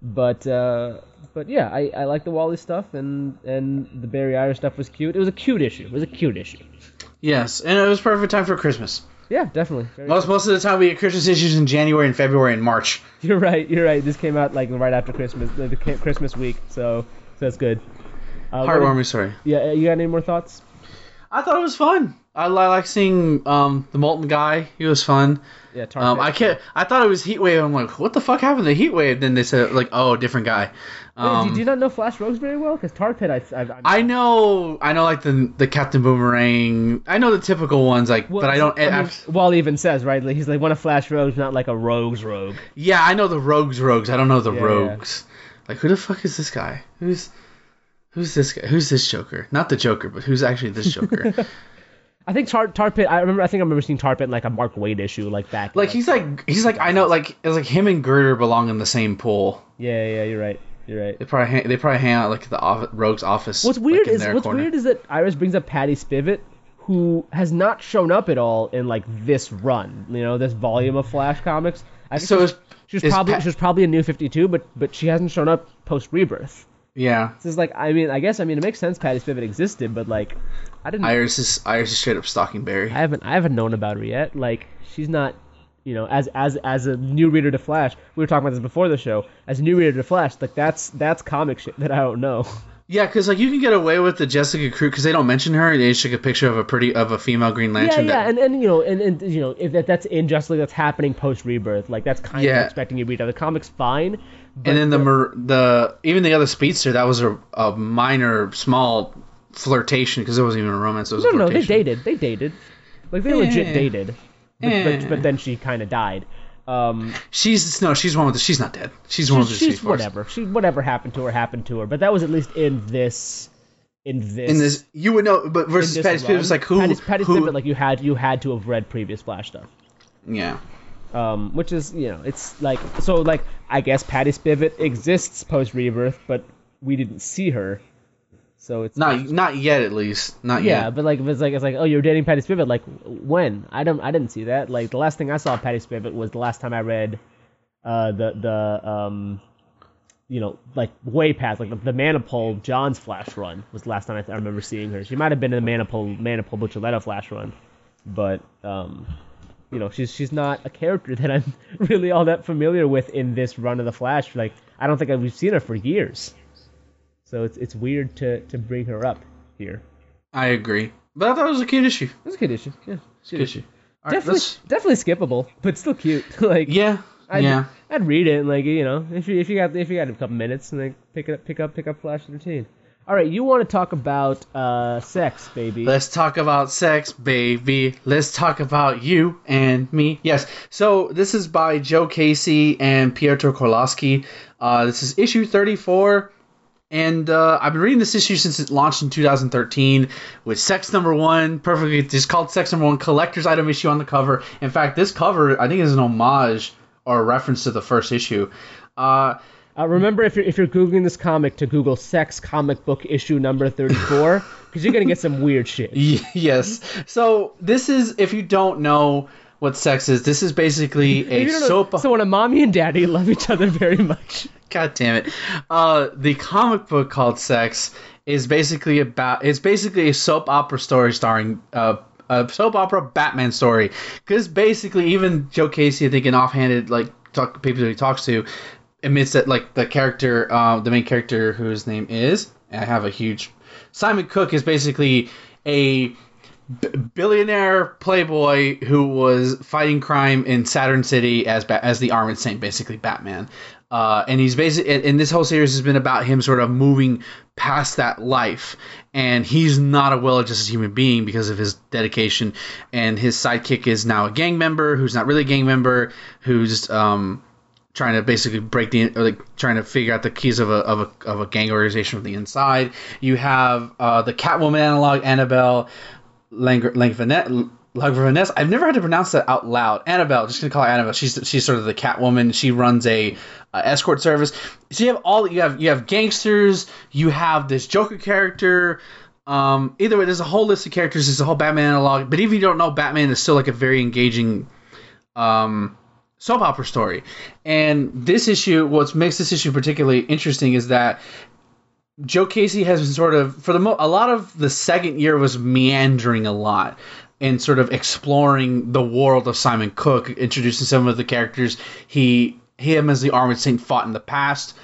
Speaker 1: but uh, but yeah, I, I like the Wally stuff and and the Barry Irish stuff was cute. It was a cute issue. It was a cute issue.
Speaker 2: Yes, and it was perfect time for Christmas.
Speaker 1: Yeah, definitely. Very
Speaker 2: Most most of the time we get Christmas issues in January and February and March. (laughs)
Speaker 1: You're right. You're right. This came out like right after Christmas, the, Christmas week. So, so that's good. Uh, what-
Speaker 2: Heartwarming story.
Speaker 1: Yeah. You got any more thoughts?
Speaker 2: I thought it was fun. I, li- like seeing um, the molten guy. He was fun.
Speaker 1: Yeah.
Speaker 2: Um, I can't. I thought it was Heatwave. I'm like, what the fuck happened to Heatwave? Then they said like, oh, different guy.
Speaker 1: Wait,
Speaker 2: Um,
Speaker 1: do, do you not know Flash Rogues very well? Because Tar Pit, I, I, I,
Speaker 2: know. I know like the the Captain Boomerang. I know the typical ones like,
Speaker 1: Well,
Speaker 2: but I don't.
Speaker 1: I mean,
Speaker 2: I've-
Speaker 1: Wally even says right, like, he's like one of Flash Rogues, not like a Rogues Rogue.
Speaker 2: yeah, I know the Rogues. Rogues. I don't know the
Speaker 1: Yeah,
Speaker 2: Rogues. Like, who the fuck is this guy? Who's who's this guy? Who's this Joker? Not the Joker, but who's actually this Joker? (laughs)
Speaker 1: I think Tar Tar Pit. I remember. I think I remember seeing Tar Pit in like a Mark Waid issue, like back.
Speaker 2: like he's like he's like I know like it's like him and Girder belong in the same pool.
Speaker 1: Yeah, yeah. You're right. You're right.
Speaker 2: They probably hang, they probably hang out like the off, Rogue's office.
Speaker 1: What's
Speaker 2: like,
Speaker 1: weird
Speaker 2: in
Speaker 1: is
Speaker 2: their
Speaker 1: what's
Speaker 2: corner.
Speaker 1: weird is that Iris brings up Patty Spivot, who has not shown up at all in like this run. You know, this volume of Flash comics. I think
Speaker 2: So
Speaker 1: she's-
Speaker 2: is-
Speaker 1: she was probably
Speaker 2: Pat-
Speaker 1: she was probably a new Fifty Two, but but she hasn't shown up post Rebirth.
Speaker 2: Yeah,
Speaker 1: This is like I mean I guess I mean it makes sense Patty Spivot existed, but like I didn't
Speaker 2: Iris is Iris is straight up stalking Barry.
Speaker 1: I haven't I haven't known about her yet. Like she's not, you know, as as as a new reader to Flash. We were talking about this before the show. As a new reader to Flash, like that's that's comic shit that I don't know.
Speaker 2: Yeah, because like you can get away with the Jessica Cruz because they don't mention her. They just took a picture of a pretty of a female Green Lantern.
Speaker 1: yeah,
Speaker 2: that-
Speaker 1: and, and you know, and, and you know, if that, that's injustice that's happening post rebirth, like that's kind
Speaker 2: Yeah.
Speaker 1: of expecting you to read. The comic's fine. But
Speaker 2: and then the the even the other speedster that was a, a minor small flirtation because it wasn't even a romance. It was
Speaker 1: no, no, they dated. They dated. Like they legit
Speaker 2: Eh.
Speaker 1: dated. But,
Speaker 2: Eh.
Speaker 1: but, but then she kind of died. Um,
Speaker 2: She's no, she's one with the. She's not dead. She's one with
Speaker 1: she's,
Speaker 2: the
Speaker 1: she's whatever. She whatever happened to her happened to her. But that was at least in this. In this.
Speaker 2: In this, you would know, but versus Patty Spivot
Speaker 1: run.
Speaker 2: was like who?
Speaker 1: Patty, Patty
Speaker 2: who?
Speaker 1: Spivot, like you had you had to have read previous Flash stuff.
Speaker 2: yeah.
Speaker 1: Um, which is you know it's like so like I guess Patty Spivot exists post rebirth, but we didn't see her. So it's
Speaker 2: Not not yet, at least. Not
Speaker 1: yeah,
Speaker 2: yet.
Speaker 1: Yeah, but like if it's like it's like oh you're dating Patty Spivot like when I don't I didn't see that like the last thing I saw of Patty Spivot was the last time I read uh the the um you know like way past like the, the Manapul John's Flash run was the last time I, I remember seeing her. She might have been in the Manapul Manapul Buccellato Flash run, but um you know she's she's not a character (laughs) that I'm really all that familiar with in this run of the Flash. Like I don't think I, we've seen her for years, so it's it's weird to to bring her up here.
Speaker 2: I agree. But I thought it was a cute issue.
Speaker 1: It's a cute issue. Yeah,
Speaker 2: Good issue. All right,
Speaker 1: definitely,
Speaker 2: let's-
Speaker 1: definitely skippable, but still cute. (laughs) like,
Speaker 2: Yeah.
Speaker 1: I'd,
Speaker 2: yeah.
Speaker 1: I'd read it, and like you know, if you if you got if you got a couple minutes, and like pick it up, pick up, pick up Flash 13. All right, you want to talk about uh sex, baby?
Speaker 2: Let's talk about sex, baby. Let's talk about you and me. Yes. So this is by Joe Casey and Piotr Kowalski. Uh, this is issue 34. And uh, I've been reading this issue since it launched in 2013 with Sex Number One, perfectly. It's called Sex Number One, collector's item issue on the cover. In fact, this cover I think is an homage or a reference to the first issue. Uh,
Speaker 1: Uh, remember, if you're if you're googling this comic, to Google "sex comic book issue number 34" because (laughs) you're gonna get some weird shit.
Speaker 2: Yes. So this is, if you don't know what sex is, this is basically a
Speaker 1: You don't know-
Speaker 2: soap.
Speaker 1: so when a mommy and daddy love each other very much.
Speaker 2: God damn it. Uh, the comic book called Sex is basically about. It's basically a soap opera story starring. Uh, a soap opera Batman story, because basically even Joe Casey, I think, in offhanded like talk people he talks to, admits that like the character, uh, the main character whose name is, I have a huge, Simon Cooke is basically a b- billionaire playboy who was fighting crime in Saturn City as ba- as the Armored Saint, basically Batman. Uh, and he's basically, and this whole series has been about him sort of moving past that life, and he's not a well-adjusted human being because of his dedication. And his sidekick is now a gang member who's not really a gang member, who's um, trying to basically break the or like trying to figure out the keys of a of a, of a gang organization from the inside. You have uh, the Catwoman analog Annabelle Lang- Langvanet. Langvaness. I've never had to pronounce that out loud. Annabelle, just gonna call her Annabelle. She's she's sort of the Catwoman. She runs a uh, escort service. So you have all you have you have gangsters. You have this Joker character. Um, either way, there's a whole list of characters. There's a whole Batman analog. But even if you don't know, Batman is still like a very engaging um, soap opera story. And this issue, what makes this issue particularly interesting is that Joe Casey has been sort of for the mo- a lot of the second year was meandering a lot and sort of exploring the world of Simon Cooke, introducing some of the characters he him as the Armored Saint fought in the past.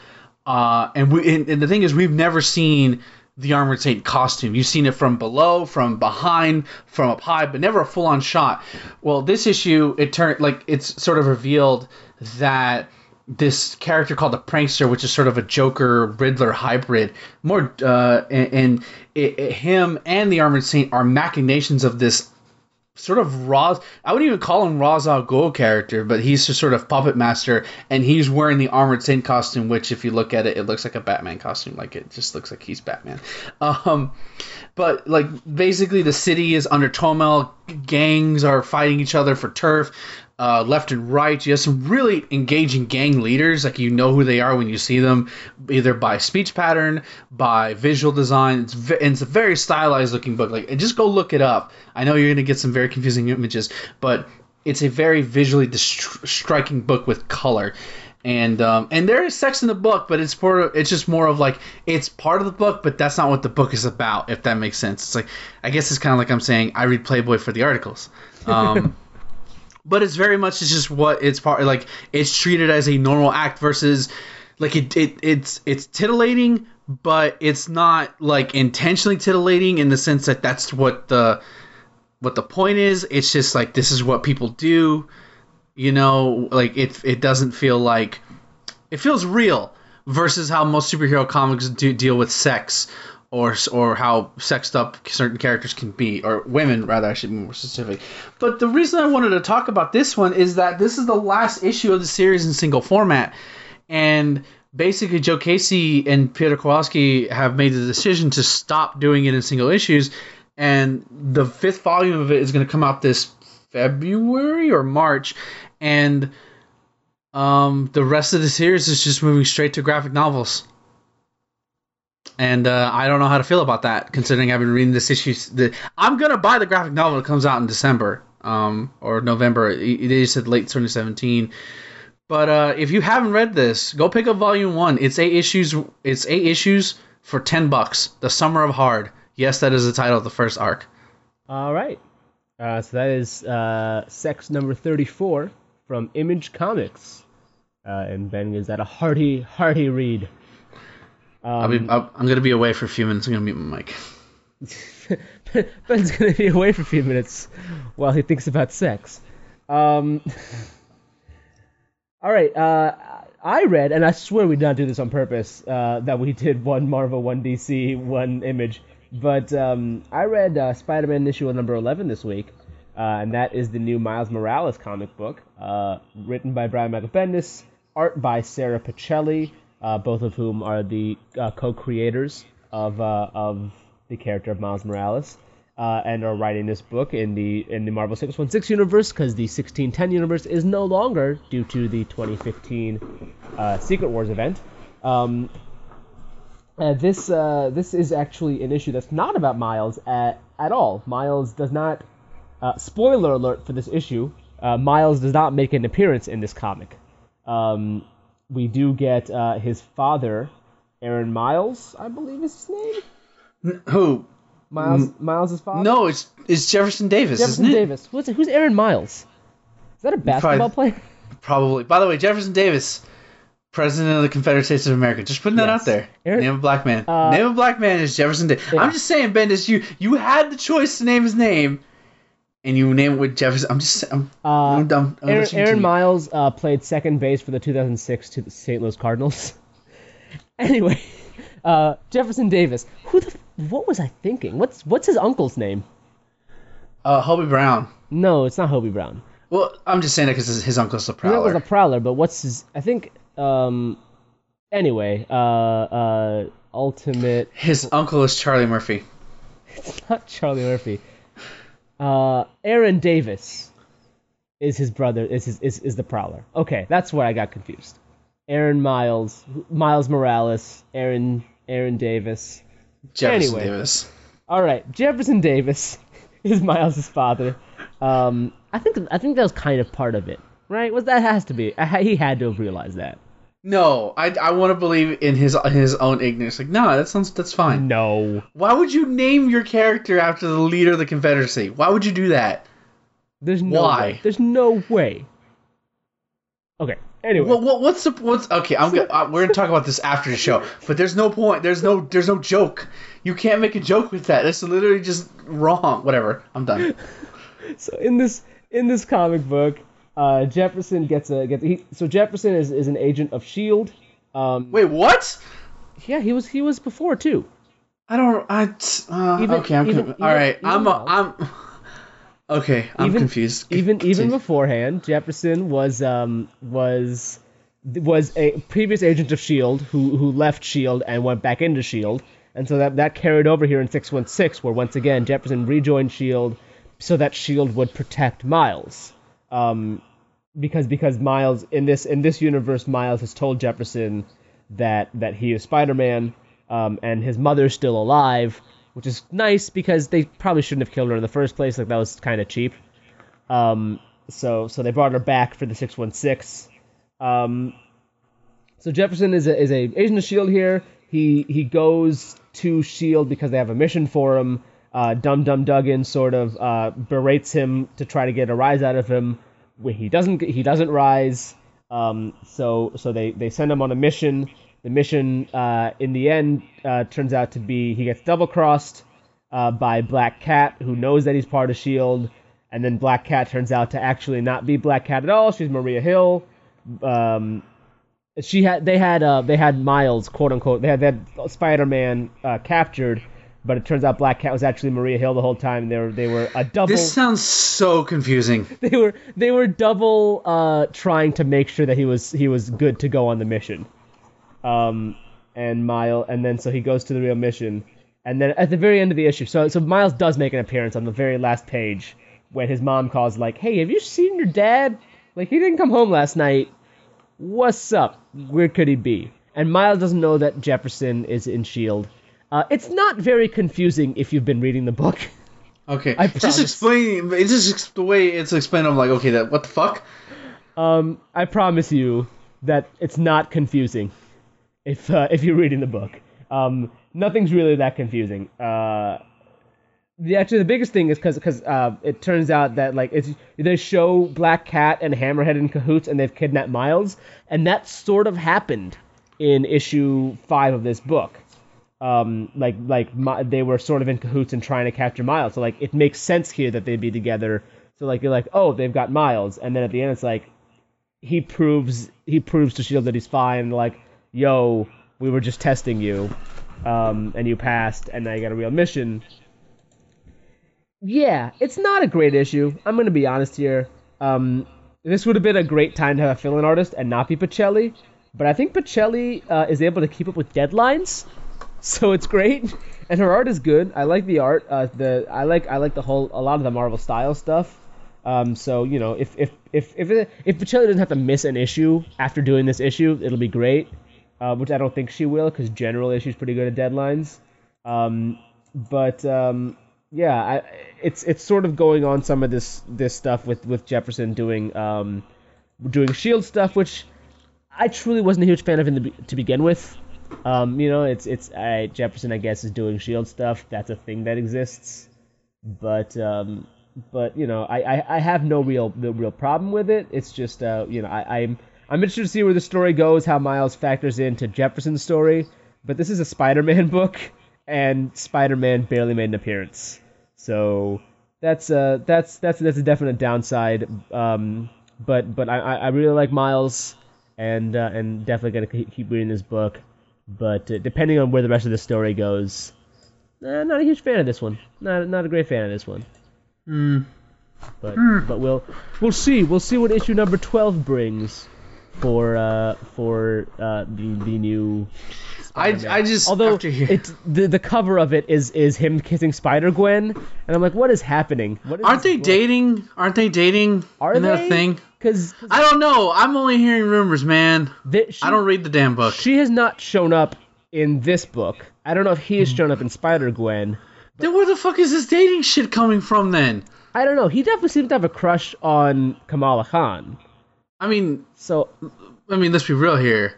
Speaker 2: Uh, and we and, and the thing is, we've never seen the Armored Saint costume. You've seen it from below, from behind, from up high, but never a full on shot. Well, this issue, it turned like it's sort of revealed that this character called the Prankster, which is sort of a Joker Riddler hybrid, more uh, and, and it, it- him and the Armored Saint are machinations of this sort of Raz. I wouldn't even call him Ra's al Ghul character, but he's just sort of puppet master, and he's wearing the armored saint costume, which if you look at it, it looks like a Batman costume. Like it just looks like he's Batman. Um, but like basically, the city is under turmoil. Gangs are fighting each other for turf. Uh, left and right, you have some really engaging gang leaders. Like you know who they are when you see them, either by speech pattern, by visual design. It's it's a very stylized looking book. Like just go look it up. I know you're gonna get some very confusing images, but it's a very visually dist- striking book with color. And um, and there is sex in the book, but it's more it's just more of like it's part of the book, but that's not what the book is about. If that makes sense, it's like I guess it's kind of like I'm saying I read Playboy for the articles. Um, (laughs) but it's very much it's just what it's part like it's treated as a normal act versus like it, it it's it's titillating but it's not like intentionally titillating in the sense that that's what the what the point is. It's just like this is what people do you know? Like it it doesn't feel like it feels real versus how most superhero comics do deal with sex or or how sexed up certain characters can be or women rather I should be more specific. But the reason I wanted to talk about this one is that this is the last issue of the series in single format and basically Joe Casey and Peter Kowalski have made the decision to stop doing it in single issues and the fifth volume of it is going to come out this February or March and um, the rest of the series is just moving straight to graphic novels. And uh, I don't know how to feel about that, considering I've been reading this issue. The, I'm gonna buy the graphic novel that comes out in December um, or November. It said late 2017. But uh, if you haven't read this, go pick up Volume One. It's eight issues. It's eight issues for ten bucks. The Summer of Hard. Yes, that is the title of the first arc.
Speaker 1: All right. Uh, so that is uh, sex number 34 from Image Comics. Uh, and Ben is that a hearty, hearty read.
Speaker 2: I'll be, I'll, I'm gonna be away for a few minutes. I'm gonna mute my mic. (laughs)
Speaker 1: Ben's gonna be away for a few minutes while he thinks about sex. Um, (laughs) all right. Uh, I read, and I swear we did not do this on purpose. Uh, that we did one Marvel, one DC, one Image. But um, I read uh, Spider-Man issue number 11 this week, uh, and that is the new Miles Morales comic book, uh, written by Brian Michael Bendis, art by Sara Pichelli, uh, both of whom are the uh, co-creators of uh, of the character of Miles Morales, uh, and are writing this book in the in the Marvel 616 universe because the 1610 universe is no longer due to the 2015 uh, Secret Wars event. Um, uh, this uh, this is actually an issue that's not about Miles at, at all. Miles does not. Uh, spoiler alert for this issue: Miles does not make an appearance in this comic. Um, we do get uh, his father, Aaron Miles, I believe is his name.
Speaker 2: Who?
Speaker 1: Miles Miles's father.
Speaker 2: No, it's it's Jefferson Davis,
Speaker 1: Jefferson
Speaker 2: isn't it?
Speaker 1: Davis. Who's who's Aaron Miles? Is that a basketball player?
Speaker 2: Probably. By the way, Jefferson Davis, President of the Confederate States of America. Just putting that
Speaker 1: Yes.
Speaker 2: out there.
Speaker 1: Aaron-
Speaker 2: name of a black man.
Speaker 1: Uh,
Speaker 2: name of a black man is Jefferson Davis.
Speaker 1: yeah.
Speaker 2: I'm just saying, Bendis, you you had the choice to name his name, and you name it with Jefferson. I'm just. I'm,
Speaker 1: Uh,
Speaker 2: I'm, I'm, I'm
Speaker 1: Aaron, Aaron. Miles uh, played second base for the 2006 to the St. Louis Cardinals. (laughs) anyway, uh, Jefferson Davis. Who the? What was I thinking? What's what's his uncle's name?
Speaker 2: Uh, Hobie Brown.
Speaker 1: No, it's not Hobie Brown.
Speaker 2: Well, I'm just saying that because his, uncle's a
Speaker 1: His uncle's
Speaker 2: prowler.
Speaker 1: a Prowler, but what's his? I think. Um. Anyway, uh, uh, Ultimate.
Speaker 2: His uncle is Charlie Murphy. (laughs)
Speaker 1: It's not Charlie Murphy. Uh, Aaron Davis is his brother. Is his is, is the Prowler? Okay, that's where I got confused. Aaron Miles, Miles Morales, Aaron Aaron Davis.
Speaker 2: Jefferson
Speaker 1: Anyway.
Speaker 2: Davis.
Speaker 1: All right, Jefferson Davis (laughs) is Miles' father. Um, I think I think that was kind of part of it. right? Was that has to be? I He had to have realized that.
Speaker 2: No, I, I want to believe in his his own ignorance. Like, no, that sounds that's fine.
Speaker 1: No,
Speaker 2: Why would you name your character after the leader of the Confederacy? Why would you do that?
Speaker 1: there's no
Speaker 2: Why?
Speaker 1: way. There's no way. Okay. Anyway,
Speaker 2: What, what what's the what's okay? I'm gonna, (laughs) uh, we're gonna talk about this after the show, but there's no point. There's no there's no joke. You can't make a joke with that. That's literally just wrong. Whatever. I'm done. (laughs)
Speaker 1: so in this in this comic book, uh, Jefferson gets a gets he, so Jefferson is, is an agent of Shield. Um,
Speaker 2: Wait, what?
Speaker 1: yeah, he was he was before too.
Speaker 2: I don't. I. Uh,
Speaker 1: Even-
Speaker 2: okay, I'm.
Speaker 1: even- even-
Speaker 2: all right, I'm.
Speaker 1: now.
Speaker 2: I'm. (laughs) Okay, I'm
Speaker 1: Even-
Speaker 2: confused.
Speaker 1: Even even
Speaker 2: Continue.
Speaker 1: beforehand, Jefferson was um was was a previous agent of Shield who who left Shield and went back into Shield, and so that that carried over here in six one six, where once again Jefferson rejoined Shield so that Shield would protect Miles. Um, because because Miles in this in this universe, Miles has told Jefferson that that he is Spider-Man, um, and his mother's still alive, which is nice because they probably shouldn't have killed her in the first place. Like that was kind of cheap. Um, so so they brought her back for the six one six. Um, so Jefferson is a is a agent of Shield here. He he goes to Shield because they have a mission for him. Uh, Dum Dum Dugan sort of uh, berates him to try to get a rise out of him. He doesn't he doesn't rise. Um, so so they they send him on a mission. The mission uh, in the end uh, turns out to be he gets double crossed uh, by Black Cat, who knows that he's part of Shield, and then Black Cat turns out to actually not be Black Cat at all. She's Maria Hill. Um, she had they had uh, they had Miles quote unquote they had that Spider Man captured, but it turns out Black Cat was actually Maria Hill the whole time. They were they were a double
Speaker 2: This sounds so confusing. (laughs)
Speaker 1: they were they were double uh, trying to make sure that he was he was good to go on the mission. Um, and Miles, and then so he goes to the real mission, and then at the very end of the issue, so so Miles does make an appearance on the very last page when his mom calls like, "Hey, have you seen your dad? Like he didn't come home last night. What's up? Where could he be?" And Miles doesn't know that Jefferson is in Shield. Uh, it's not very confusing if you've been reading the book.
Speaker 2: Okay,
Speaker 1: I
Speaker 2: just explain. It's just the way it's explained. I'm like, okay, that what the fuck?
Speaker 1: Um, I promise you that it's not confusing if uh, if you're reading the book. Um, nothing's really that confusing. Uh, the actually the biggest thing is because because uh, it turns out that like it's they show Black Cat and Hammerhead in cahoots and they've kidnapped Miles, and that sort of happened in issue five of this book. Um, like like Mi- they were sort of in cahoots and trying to capture Miles. So like it makes sense here that they'd be together. So like you're like oh they've got Miles, and then at the end it's like he proves he proves to Shield that he's fine. Like, yo, we were just testing you, um, and you passed, and now you got a real mission. Yeah, it's not a great issue. I'm gonna be honest here. Um, this would have been a great time to have a fill-in artist and not be Pichelli, but I think Pichelli uh, is able to keep up with deadlines, so it's great. And her art is good. I like the art. Uh, the I like I like the whole a lot of the Marvel style stuff. Um, so you know, if if if if if Pichelli doesn't have to miss an issue after doing this issue, it'll be great. Uh, which I don't think she will, because generally she's pretty good at deadlines. Um, but um, yeah, I, it's it's sort of going on some of this this stuff with with Jefferson doing um, doing Shield stuff, which I truly wasn't a huge fan of in the to begin with. Um, you know, it's it's uh, Jefferson, I guess, is doing Shield stuff. That's a thing that exists, but um, but you know, I, I, I have no real no real problem with it. It's just uh, you know, I, I'm I'm interested to see where the story goes, how Miles factors into Jefferson's story. But this is a Spider-Man (laughs) book, and Spider-Man barely made an appearance, so that's uh that's that's that's a definite downside. Um, but but I I I really like Miles, and uh, and definitely gonna keep reading this book. But uh, depending on where the rest of the story goes, uh, not a huge fan of this one. Not not a great fan of this one.
Speaker 2: Hmm.
Speaker 1: But but we'll we'll see. We'll see what issue number twelve brings for uh for uh the, the new.
Speaker 2: I,
Speaker 1: Spider-Man.
Speaker 2: I just
Speaker 1: Although it's the the cover of it is is him kissing Spider Gwen, and I'm like, what is happening? What is
Speaker 2: aren't they
Speaker 1: book?
Speaker 2: dating? Aren't they dating?
Speaker 1: Are
Speaker 2: Isn't
Speaker 1: they?
Speaker 2: that a thing?
Speaker 1: Because
Speaker 2: I don't know. I'm only hearing rumors, man. I don't read the damn book.
Speaker 1: She has not shown up in this book. I don't know if he has shown up in Spider Gwen.
Speaker 2: Then where the fuck is this dating shit coming from then?
Speaker 1: I don't know. He definitely seems to have a crush on Kamala Khan.
Speaker 2: I mean,
Speaker 1: So
Speaker 2: I mean, let's be real here.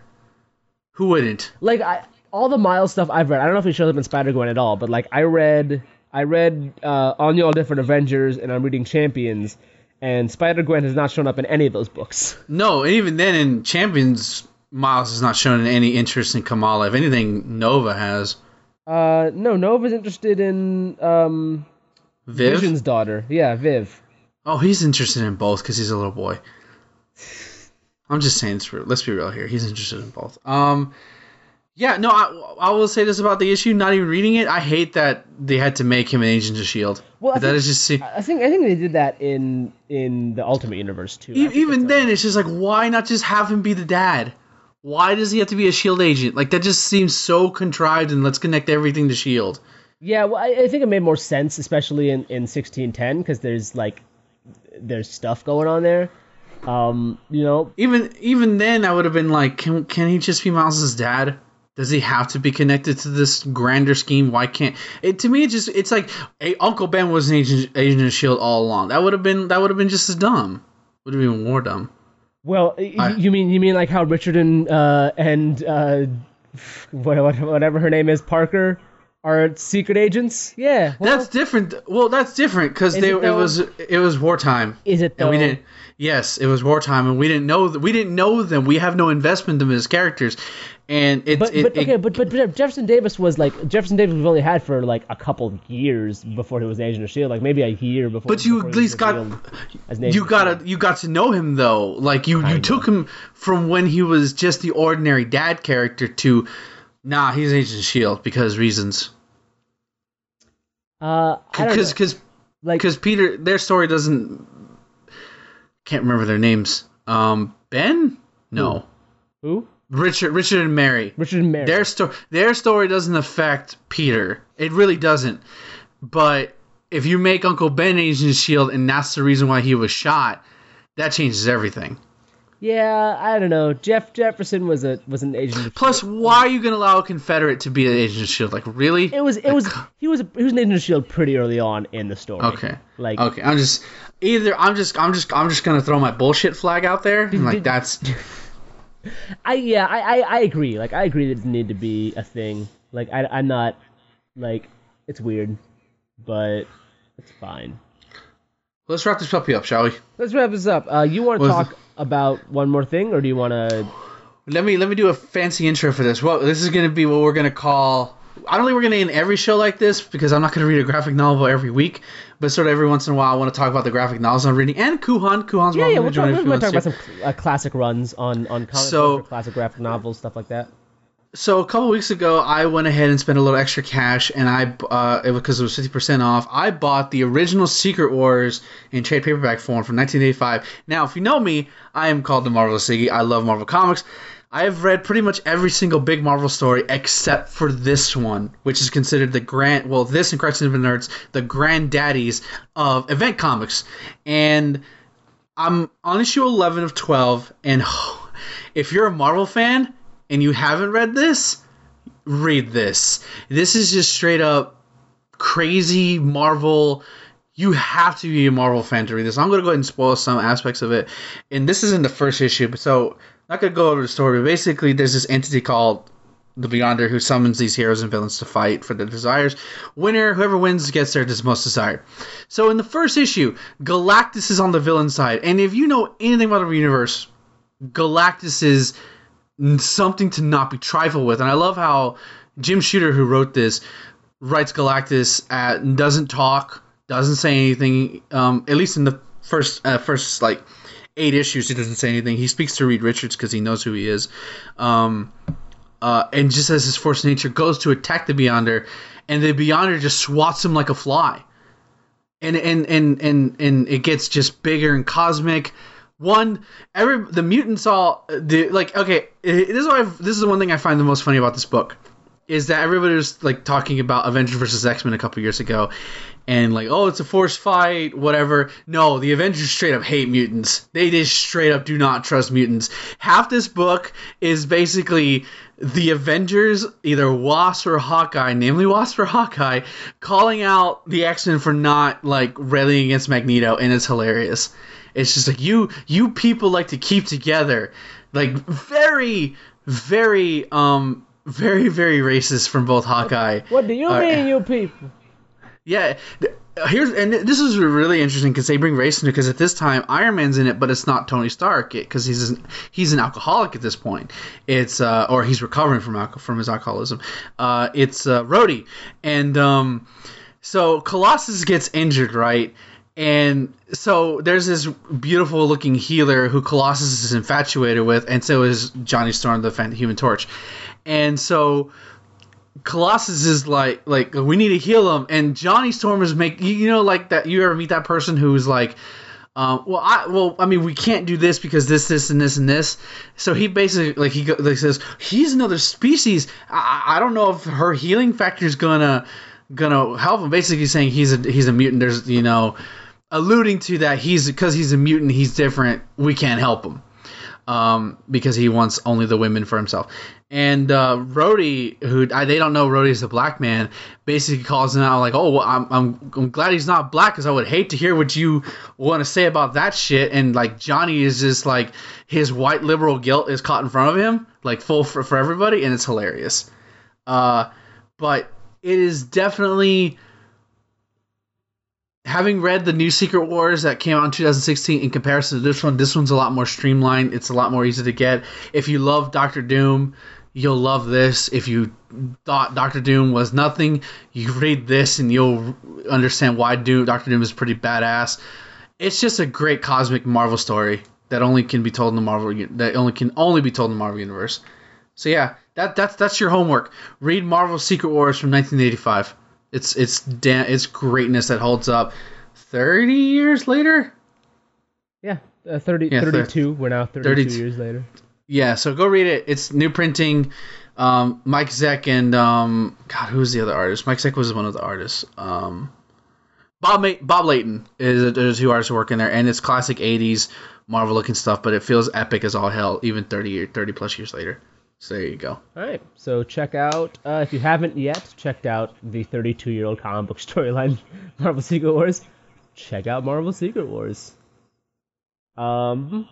Speaker 2: Who wouldn't?
Speaker 1: like I all the Miles stuff I've read, I don't know if he shows up in Spider Gwen at all, but like I read I read uh, on the all different Avengers and I'm reading Champions, and Spider Gwen has not shown up in any of those books.
Speaker 2: No, and even then in Champions, Miles has not shown any interest in Kamala. If anything, Nova has.
Speaker 1: Uh, no, Nova's interested in um
Speaker 2: Viv.
Speaker 1: Vision's daughter. Yeah, Viv.
Speaker 2: Oh, he's interested in both because he's a little boy. I'm just saying, let's be real here. He's interested in both. Um, yeah, no, I, I will say this about the issue. Not even reading it, I hate that they had to make him an agent of Shield.
Speaker 1: Well, I
Speaker 2: that
Speaker 1: think-
Speaker 2: is just see,
Speaker 1: I think I think they did that in in the Ultimate Universe too.
Speaker 2: E-
Speaker 1: think
Speaker 2: even then, it's just like, why not just have him be the dad? Why does he have to be a Shield agent? Like that just seems so contrived. And let's connect everything to Shield.
Speaker 1: Yeah, well, I, I think it made more sense, especially in in sixteen ten, because there's like there's stuff going on there. Um, you know,
Speaker 2: Even even then, I would have been like, can can he just be Miles's dad? Does he have to be connected to this grander scheme? Why can't it? To me, it just it's like hey, Uncle Ben was an agent, agent of Shield all along. That would have been that would have been just as dumb. Would have been more dumb.
Speaker 1: well,
Speaker 2: I-
Speaker 1: you mean you mean like how Richard and uh and uh what, what- whatever her name is Parker are secret agents? Yeah, well,
Speaker 2: that's different. Well, that's different because they
Speaker 1: it
Speaker 2: it, was it was wartime.
Speaker 1: is it though?
Speaker 2: And we didn't. Yes, it was wartime, and we didn't know. th- We didn't know them. We have no investment in them as characters, and it's.
Speaker 1: But
Speaker 2: it,
Speaker 1: but
Speaker 2: it-
Speaker 1: okay, but, but but Jefferson Davis was like Jefferson Davis we've only had for like a couple years before he was an agent of Shield, like maybe a year before.
Speaker 2: But you
Speaker 1: before
Speaker 2: at least got
Speaker 1: as
Speaker 2: you got
Speaker 1: S.H.I.E.L.D..
Speaker 2: to you got to know him though. Like you you
Speaker 1: Kinda.
Speaker 2: took him from when he was just the ordinary dad character to nah, he's Agent of Shield because reasons.
Speaker 1: Uh,
Speaker 2: Because
Speaker 1: know.
Speaker 2: because
Speaker 1: like
Speaker 2: because Peter their story doesn't can't remember their names. Um Ben? No.
Speaker 1: who
Speaker 2: Richard Richard and Mary.
Speaker 1: Richard and Mary.
Speaker 2: Their story their story doesn't affect Peter. It really doesn't. But if you make Uncle Ben Agent of Shield and that's the reason why he was shot, that changes everything.
Speaker 1: Yeah, I don't know. Jeff Jefferson was a was an agent. Of Shield.
Speaker 2: Plus, why are you gonna allow a Confederate to be an agent of Shield? Like, really?
Speaker 1: it was it was he was a, he was an agent of Shield pretty early on in the story.
Speaker 2: Okay.
Speaker 1: like
Speaker 2: Okay, I'm just either I'm just I'm just I'm just gonna throw my bullshit flag out there. Like
Speaker 1: did-
Speaker 2: that's (laughs)
Speaker 1: I yeah I, I I agree. Like I agree that it need to be a thing. Like I I'm not like it's weird, but it's fine.
Speaker 2: let's wrap this puppy up, shall we?
Speaker 1: Let's wrap this up. Uh, you want to talk about one more thing, or do you want to?
Speaker 2: Let me let me do a fancy intro for this. Well, this is gonna be what we're gonna call. I don't think we're gonna end every show like this because I'm not gonna read a graphic novel every week, but sort of every once in a while I want to talk about the graphic novels I'm reading and Kuhan. Kuhan's
Speaker 1: Yeah,
Speaker 2: welcome
Speaker 1: yeah.
Speaker 2: to
Speaker 1: We'll
Speaker 2: join
Speaker 1: talk, going to talk about some uh, classic runs on on comic
Speaker 2: So-
Speaker 1: classic graphic novels, stuff like that.
Speaker 2: So a couple weeks ago, I went ahead and spent a little extra cash, and I uh, it because it was fifty percent off. I bought the original Secret Wars in trade paperback form from 1985. Now, if you know me, I am called the Marvel Siggy. I love Marvel comics. I have read pretty much every single big Marvel story except for this one, which is considered the grand. Well, this and Crisis of the Nerds, the granddaddies of event comics, and I'm on issue 11 of 12, and (sighs) if you're a Marvel fan and you haven't read this, read this. This is just straight up crazy Marvel. You have to be a Marvel fan to read this. I'm gonna go ahead and spoil some aspects of it, and this is in the first issue, so not gonna go over the story. But basically, there's this entity called the Beyonder who summons these heroes and villains to fight for their desires. Winner, whoever wins, gets their most desired. So in the first issue, Galactus is on the villain side, and if you know anything about the universe, Galactus is something to not be trifled with. And I love how Jim Shooter, who wrote this, writes Galactus at doesn't talk, doesn't say anything. Um, at least in the first uh, first like eight issues, he doesn't say anything. He speaks to Reed Richards because he knows who he is. Um, uh, and just as his force nature goes to attack the Beyonder, and the Beyonder just swats him like a fly. And and and and and it gets just bigger and cosmic. One, every the mutants all the like. Okay, it- this is why I've, this is the one thing I find the most funny about this book. Is that everybody was like talking about Avengers versus X Men a couple years ago, and like, oh, it's a forced fight, whatever. No, the Avengers straight up hate mutants. They just straight up do not trust mutants. Half this book is basically the Avengers, either Wasp or Hawkeye, namely Wasp or Hawkeye, calling out the X Men for not like railing against Magneto, and it's hilarious. It's just like you you people like to keep together, like very very um very very racist from both Hawkeye.
Speaker 1: What do you
Speaker 2: Uh,
Speaker 1: mean, you people?
Speaker 2: Yeah, here's and this is really interesting because they bring race into because at this time Iron Man's in it, but it's not Tony Stark because he's an, he's an alcoholic at this point. It's uh, or he's recovering from alcohol from his alcoholism. Uh, it's uh, Rhodey, and um, so Colossus gets injured, right? And so there's this beautiful looking healer who Colossus is infatuated with, and so is Johnny Storm, the Human Torch. And so Colossus is like like we need to heal him, and Johnny Storm is make you know like that you ever meet that person who's like. Um, well, I well, I mean, we can't do this because this, this, and this, and this. So he basically like he like says he's another species. I, I don't know if her healing factor is gonna gonna help him. Basically saying he's a he's a mutant. There's you know, alluding to that he's because he's a mutant. He's different. We can't help him um, because he wants only the women for himself. And uh, Rhodey, who I, they don't know Rhodey's a black man, basically calls him out like, "Oh, well, I'm, I'm I'm glad he's not black because I would hate to hear what you want to say about that shit." And like Johnny is just like his white liberal guilt is caught in front of him, like full for, for everybody, and it's hilarious. Uh, but it is definitely having read the new Secret Wars that came out in 2016 in comparison to this one, this one's a lot more streamlined. It's a lot more easy to get. If you love Doctor Doom, you'll love this. If you thought Doctor Doom was nothing, you read this and you'll understand why Doom Doctor Doom is pretty badass. It's just a great cosmic Marvel story that only can be told in the Marvel that only can only be told in the Marvel universe. So yeah, that that's that's your homework. Read Marvel Secret Wars from 1985. It's it's da- it's greatness that holds up 30 years later.
Speaker 1: Yeah, uh, 30,
Speaker 2: Yeah, thir-
Speaker 1: 32. We're now 32
Speaker 2: 32.
Speaker 1: years later.
Speaker 2: Yeah, so go read it. It's new printing. Um, Mike Zeck and um, God, who's the other artist? Mike Zeck was one of the artists. Um, Bob Ma- Bob Layton is there's two artists working there, and it's classic '80s Marvel looking stuff, but it feels epic as all hell, even 30 year, 30 plus years later. So there you go.
Speaker 1: All right, so check out uh, if you haven't yet checked out the 32 year old comic book (laughs) storyline Marvel Secret Wars. Check out Marvel Secret Wars. Um,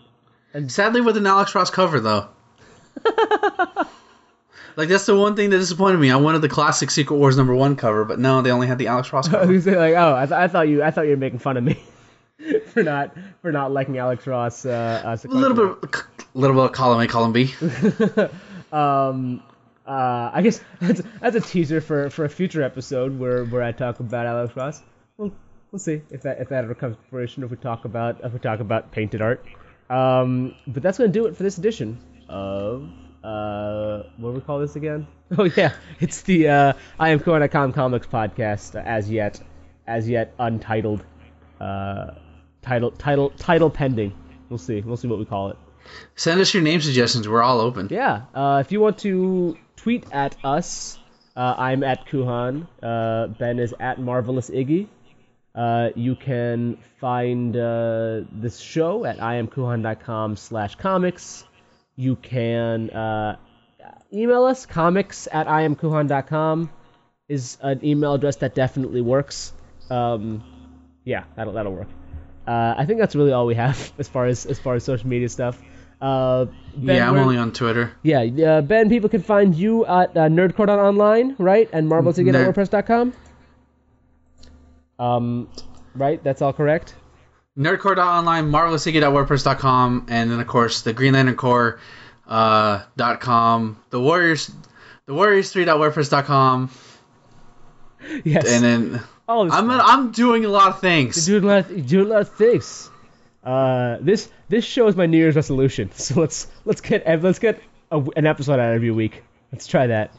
Speaker 1: and
Speaker 2: Sadly, with an Alex Ross cover though. (laughs) like that's the one thing that disappointed me. I wanted the classic Secret Wars number one cover, but no, they only had the Alex Ross (laughs)
Speaker 1: I
Speaker 2: cover.
Speaker 1: was say, like, oh, I, th- I thought you, I thought you were making fun of me for not, for not liking Alex Ross. Uh,
Speaker 2: a little bit, a little bit of column A, column B.
Speaker 1: um, uh, I guess (laughs) that's, that's a teaser for, for a future episode where, where I talk about Alex Ross. We'll, we'll see if that if that ever comes to fruition. If we talk about if we talk about painted art. Um, but that's gonna do it for this edition of uh, what do we call this again? (laughs) Oh yeah, it's the uh, I am Kuhan.com comics podcast. Uh, as yet, as yet untitled. Uh, title title title pending. We'll see. We'll see what we call it.
Speaker 2: Send us your name suggestions. We're all open.
Speaker 1: Yeah. Uh, if you want to tweet at us, uh, I'm at Kuhan. Uh, ben is at Marvelous Iggy. Uh, you can find uh, this show at iamkuhan.com slash comics. You can uh, email us, comics at iamkuhan.com is an email address that definitely works. Um, yeah, that'll, that'll work. I think that's really all we have (laughs) as far as as far as social media stuff. Uh, Ben,
Speaker 2: yeah, I'm
Speaker 1: where-
Speaker 2: only on Twitter.
Speaker 1: yeah, uh, Ben, people can find you at uh, nerdcore.online, right? And
Speaker 2: Nerd-
Speaker 1: marvelticket.wordpress.com. Um, right? That's all correct?
Speaker 2: Nerdcore.online, marvelouscity.wordpress.com, and then of course the Green Lantern Corps uh, dot com, the Warriors, the Warriors3.wordpress.com,
Speaker 1: Yes.
Speaker 2: and then
Speaker 1: all
Speaker 2: I'm
Speaker 1: stuff.
Speaker 2: I'm doing a lot of things.
Speaker 1: You're doing a lot, you're doing a lot of things. Uh, this this show is my New Year's resolution. (laughs) So let's let's get let's get a, an episode out every week. Let's try that.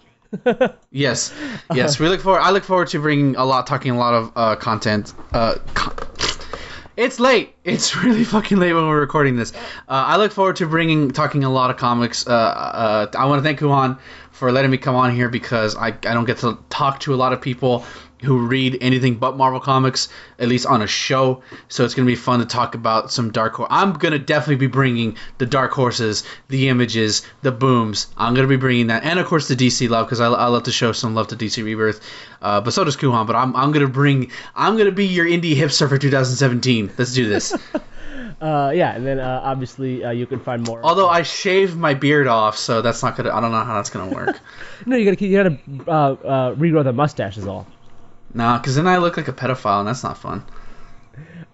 Speaker 1: (laughs)
Speaker 2: Yes, yes. We look forward. I look forward to bringing a lot, talking a lot of uh, content. Uh, con- it's late. It's (laughs) really fucking late when we're recording this. Uh, I look forward to bringing, talking a lot of comics. Uh, uh, I want to thank Kuhan for letting me come on here because I, I don't get to talk to a lot of people who read anything but Marvel comics, at least on a show. So it's gonna be fun to talk about some dark horse. I'm gonna definitely be bringing the dark horses, the images, the booms. I'm gonna be bringing that, and of course the DC love because I, I love to show some love to DC Rebirth. Uh, but so does Kuhan. But I'm I'm gonna bring I'm gonna be your indie hipster for 2017. Let's do this. (laughs)
Speaker 1: Uh, yeah, and then uh, obviously uh, you can find more.
Speaker 2: Although I shaved my beard off, so that's not gonna. I don't know how that's gonna work. (laughs)
Speaker 1: no, you gotta keep, you gotta uh, uh, regrow the mustache is all.
Speaker 2: Nah, because then I look like a pedophile, and that's not fun.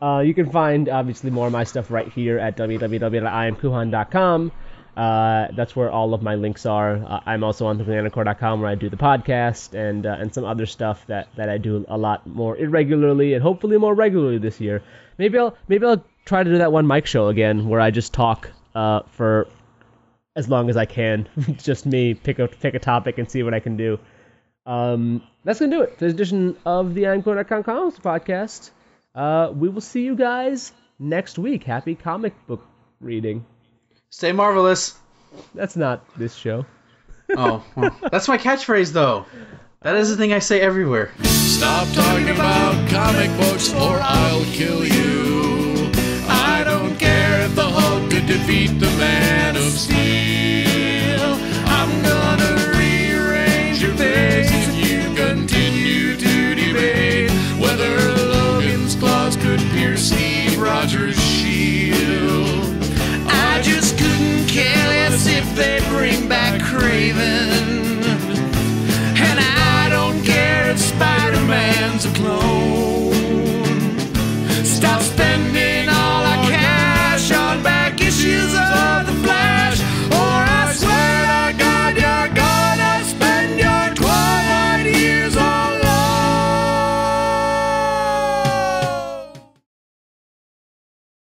Speaker 1: Uh, you can find obviously more of my stuff right here at www.iamkuhan.com. Uh, that's where all of my links are. Uh, I'm also on thebananacore.com where I do the podcast and uh, and some other stuff that, that I do a lot more irregularly and hopefully more regularly this year. Maybe I'll maybe I'll try to do that one mic show again where I just talk uh, for as long as I can, (laughs) just me pick a pick a topic and see what I can do. Um, that's gonna do it for this edition of the IamKuhan.com Comics podcast. Uh, we will see you guys next week. Happy comic book reading.
Speaker 2: Stay marvelous.
Speaker 1: That's not this show.
Speaker 2: Oh, well, that's my catchphrase though. That is the thing I say everywhere.
Speaker 3: Stop talking about comic books or I'll kill you. I don't care if the Hulk could defeat the Man of Steel. Rogers' shield. I just couldn't care less if they bring back Kraven. And I don't care if Spider Man's a clone.